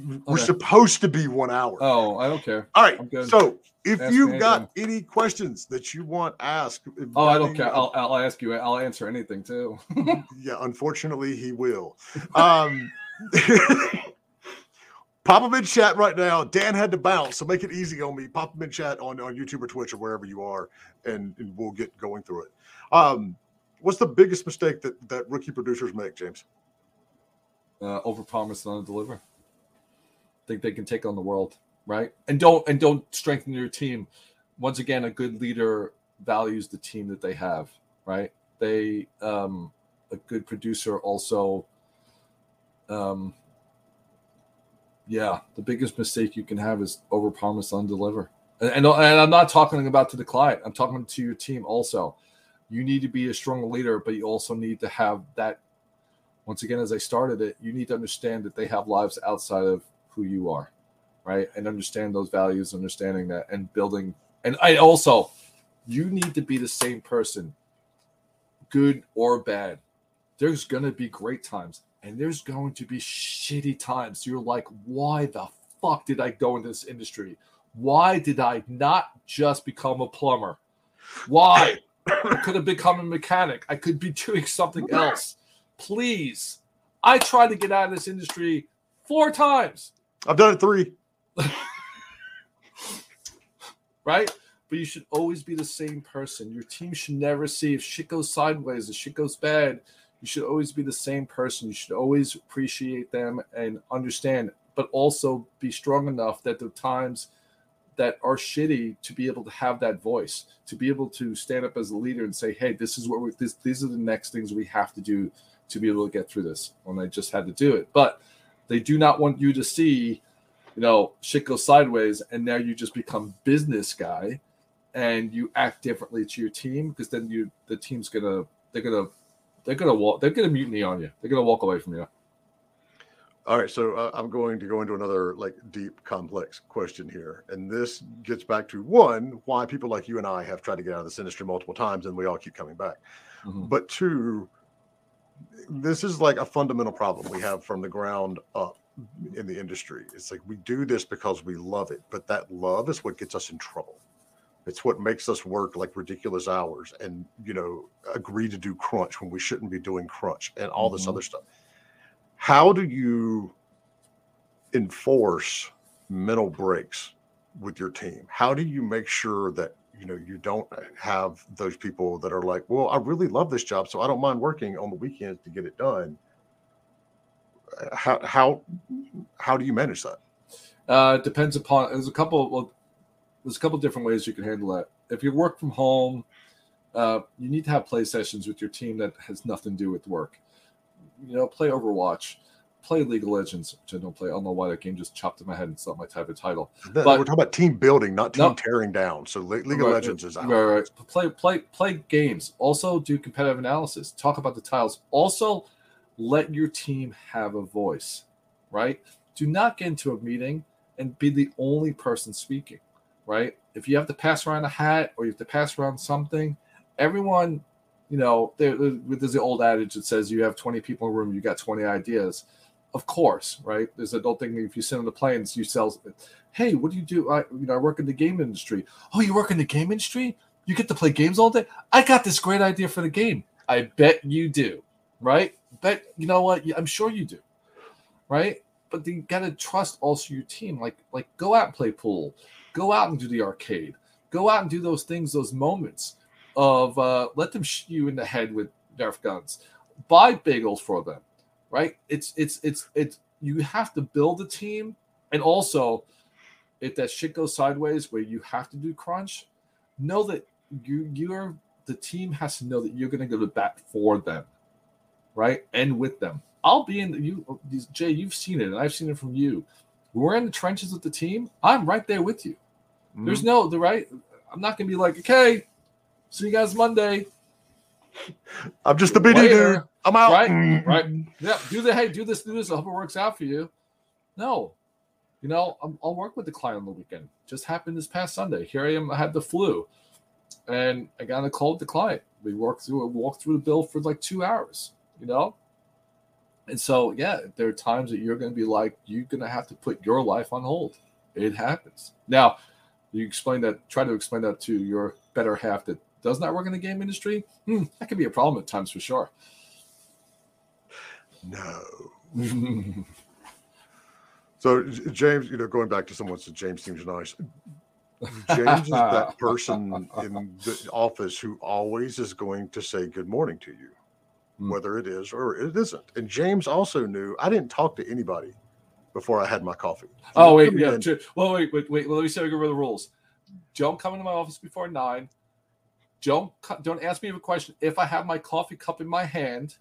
We're Okay. supposed to be one hour. Oh, I don't care. All right. So if Ask you've got anything. any questions that you want asked, Oh, I don't any- care. I'll I'll ask you. I'll answer anything too. <laughs> yeah, unfortunately, he will. Um, <laughs> pop them in chat right now. Dan had to bounce, so make it easy on me. Pop them in chat on, on YouTube or Twitch or wherever you are, and, and we'll get going through it. Um, what's the biggest mistake that, that rookie producers make, James? uh, overpromise and underdeliver. Think they can take on the world, right? And don't and don't strengthen your team. Once again, a good leader values the team that they have, right? They um, a good producer also. Um, yeah, the biggest mistake you can have is overpromise, underdeliver. And, and and I'm not talking about to the client. I'm talking to your team also. You need to be a strong leader, but you also need to have that once again, as I started it, you need to understand that they have lives outside of who you are, right? And understand those values, understanding that, and building. And I also, you need to be the same person, good or bad. There's going to be great times, and there's going to be shitty times. You're like, why the fuck did I go into this industry? Why did I not just become a plumber? Why? I could have become a mechanic. I could be <laughs> doing something else please. I tried to get out of this industry four times, I've done it three. <laughs> right? But you should always be the same person. Your team should never see if shit goes sideways, if shit goes bad. You should always be the same person. You should always appreciate them and understand, but also be strong enough that the times that are shitty to be able to have that voice, to be able to stand up as a leader and say, "Hey, this is what we this these are the next things we have to do to be able to get through this." When I just had to do it, but they do not want you to see, you know, shit go sideways, and now you just become business guy, and you act differently to your team because then you the team's gonna they're gonna they're gonna walk they're gonna mutiny on you. They're gonna walk away from you. All right, so uh, I'm going to go into another like deep, complex question here, and this gets back to one why people like you and I have tried to get out of this industry multiple times, and we all keep coming back. Mhm. But two, this is like a fundamental problem we have from the ground up in the industry. It's like we do this because we love it, but that love is what gets us in trouble. It's what makes us work like ridiculous hours and you know agree to do crunch when we shouldn't be doing crunch and all this Mhm. other stuff. How do you enforce mental breaks with your team? How do you make sure that you know you don't have those people that are like, well, I really love this job, so I don't mind working on the weekends to get it done. How how how do you manage that? Uh, it depends upon. There's a couple. Well, there's a couple different ways you can handle that. If you work from home, uh, you need to have play sessions with your team that has nothing to do with work. You know, play Overwatch, play League of Legends, which I don't play. I don't know why that game just chopped in my head. It's not my type of title. But- We're talking about team building, not team No. tearing down. So Le- League of Legends is out. Right, right. Play, play, play games. Also, do competitive analysis. Talk about the tiles. Also, let your team have a voice. Right. Do not get into a meeting and be the only person speaking. Right. If you have to pass around a hat or you have to pass around something, everyone, you know, there, there- there's the old adage that says you have 20 people in a room, you got 20 ideas. Of course, right? There's an old thing if you sit on the planes, you sell. Hey, what do you do? I, you know, I work in the game industry. Oh, you work in the game industry? You get to play games all day? I got this great idea for the game. I bet you do, right? Bet you know what? I'm sure you do, right? But you got to trust also your team. Like, like go out and play pool, go out and do the arcade, go out and do those things, those moments of uh, let them shoot you in the head with Nerf guns, buy bagels for them, right? It's it's it's it's you have to build a team, and also if that shit goes sideways where you have to do crunch, know that you you're the team has to know that you're going to go to bat for them, right, and with them. I'll be in the, you, Jay. You've seen it, and I've seen it from you. We're in the trenches with the team. I'm right there with you. There's no the right. I'm not going to be like, okay, see you guys Monday. I'm just the BD dude. I'm out. Right, Mm. right. Yeah, do the hey, do this, do this. I hope it works out for you. No, you know, I'm, I'll work with the client on the weekend. Just happened this past Sunday. Here I am. I had the flu, and I got a call with the client. We worked through a walked through the bill for like two hours. You know, and so yeah, there are times that you're going to be like, you're going to have to put your life on hold. It happens. Now, you explain that. Try to explain that to your better half that does not work in the game industry. Hmm, that can be a problem at times for sure. No. <laughs> So James, you know, going back to someone said James seems nice. James is that <laughs> person in the office who always is going to say good morning to you, Hmm. whether it is or it isn't. And James also knew I didn't talk to anybody before I had my coffee. Oh wait, yeah. True. Well, wait, wait, wait. Let me say over the rules. Don't come into my office before nine. Don't don't ask me a question if I have my coffee cup in my hand.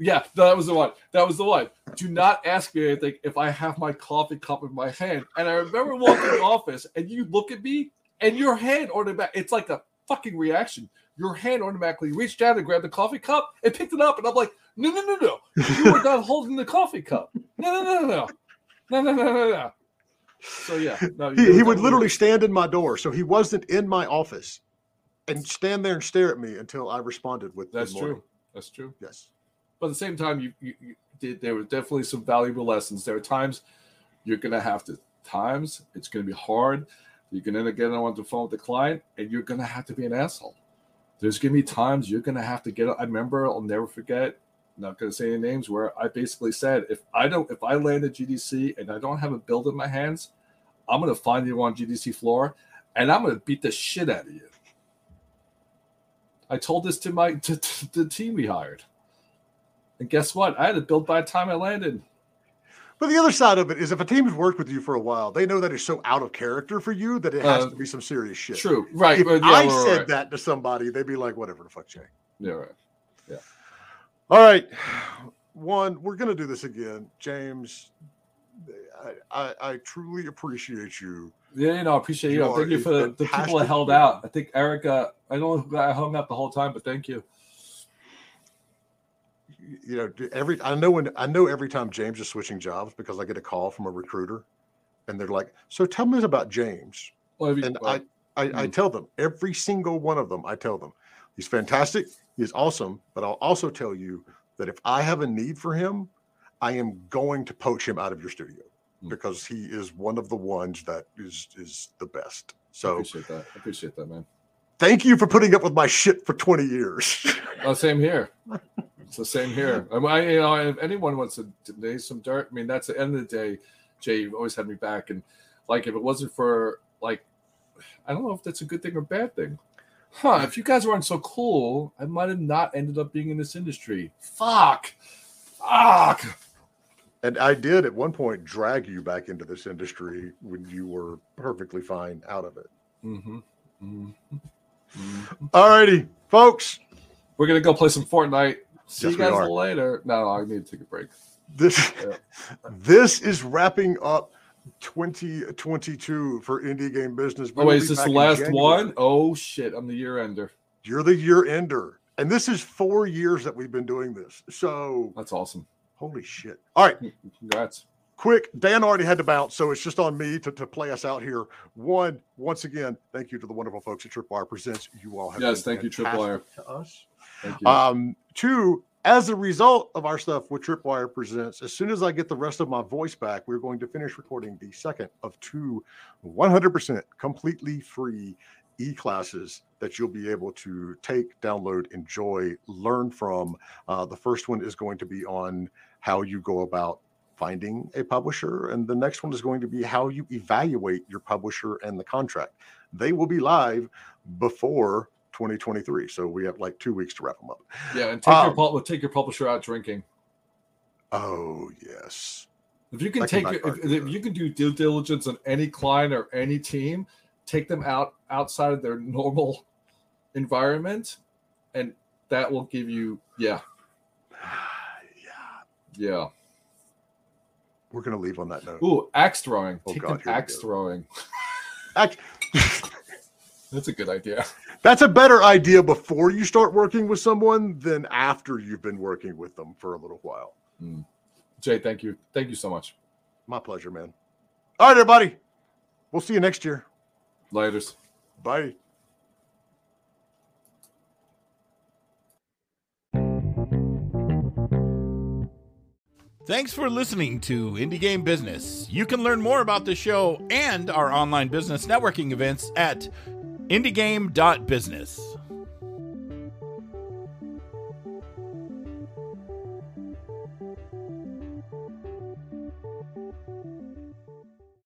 Yeah, that was the one. That was the one. Do not ask me anything if I have my coffee cup in my hand. And I remember walking in the office, and you look at me, and your hand automatic. It's like a fucking reaction. Your hand automatically reached down and grabbed the coffee cup and picked it up, and I'm like, no, no, no, no. You were not holding the coffee cup. No, no, no, no, no, no, no, no, no. So yeah, no, He, he would literally stand in my door, so he wasn't in my office, and stand there and stare at me until I responded with That's true. That's true. Yes. But at the same time, you, you, you did. There were definitely some valuable lessons. There are times you're gonna have to. Times it's gonna be hard. You're gonna get on the phone with the client, and you're gonna have to be an asshole. There's gonna be times you're gonna have to get. I remember. I'll never forget. Not gonna say any names. Where I basically said, if I don't, if I land at GDC and I don't have a build in my hands, I'm gonna find you on GDC floor, and I'm gonna beat the shit out of you. I told this to my <laughs> to, to the team we hired. And guess what? I had a build by the time I landed. But the other side of it is if a team has worked with you for a while, they know that it's so out of character for you that it has Uh, to be some serious shit. True. Right. If yeah, I right, said right. that to somebody, they'd be like, whatever the fuck, Jay. Yeah, right. All right. One, we're going to do this again. James, I, I, I truly appreciate you. Yeah, you know, I appreciate you. You Thank you for the, the people that held out. I think Erica, I don't know who I hung up the whole time, but thank you. you know, every I know when I know every time James is switching jobs because I get a call from a recruiter, and they're like, "So tell me about James." Well, you- And well, I, I, I Mm. tell them every single one of them. I tell them he's fantastic, he's awesome, but I'll also tell you that if I have a need for him, I am going to poach him out of your studio Mm. because he is one of the ones that is is the best. So I appreciate that. I appreciate that, man. thank you for putting up with my shit for 20 years. <laughs> Oh, same here. It's the same here. <laughs> I, mean, I you know, if anyone wants to lay some dirt, I mean, that's the end of the day. Jay, you've always had me back, and like, if it wasn't for like, I don't know if that's a good thing or bad thing. Huh? If you guys weren't so cool, I might have not ended up being in this industry. Fuck. Fuck. and I did at one point drag you back into this industry when you were perfectly fine out of it. Mm-hmm. Mm-hmm. All righty, folks. We're gonna go play some Fortnite. See Yes, you guys later. No, no, I need to take a break. This Yeah. <laughs> this is wrapping up 2022 for indie game business. Oh We'll wait, is this the last January. one? Oh shit, I'm the year ender. You're the year ender. And this is four years that we've been doing this. So That's awesome. holy shit. All right. <laughs> Congrats. quick dan already had to bounce so it's just on me to, to play us out here one once again thank you to the wonderful folks at tripwire presents you all have Yes, thank you, Tripwire. to us Thank you. um two as a result of our stuff with tripwire presents as soon as i get the rest of my voice back we're going to finish recording the second of two 100% completely free e-classes that you'll be able to take download enjoy learn from. Uh, the first one is going to be on how you go about finding a publisher and the next one is going to be how you evaluate your publisher and the contract. They will be live before 2023 so we have like two weeks to wrap them up yeah, and take your um, pub- take your publisher out drinking. oh yes If you can that can take backfire if, if you can do due diligence on any client or any team, take them out outside of their normal environment, and that will give you yeah <sighs> yeah yeah. we're to leave on that note Ooh, axe throwing. Oh, Take God, them axe throwing. Ac- <laughs> That's a good idea. <laughs> that's a better idea before you start working with someone than after you've been working with them for a little while hmm. Jay, thank you. Thank you so much. my pleasure man all right everybody we'll see you next year Laters. bye Thanks for listening to Indie Game Business. You can learn more about the show and our online business networking events at indiegame.business.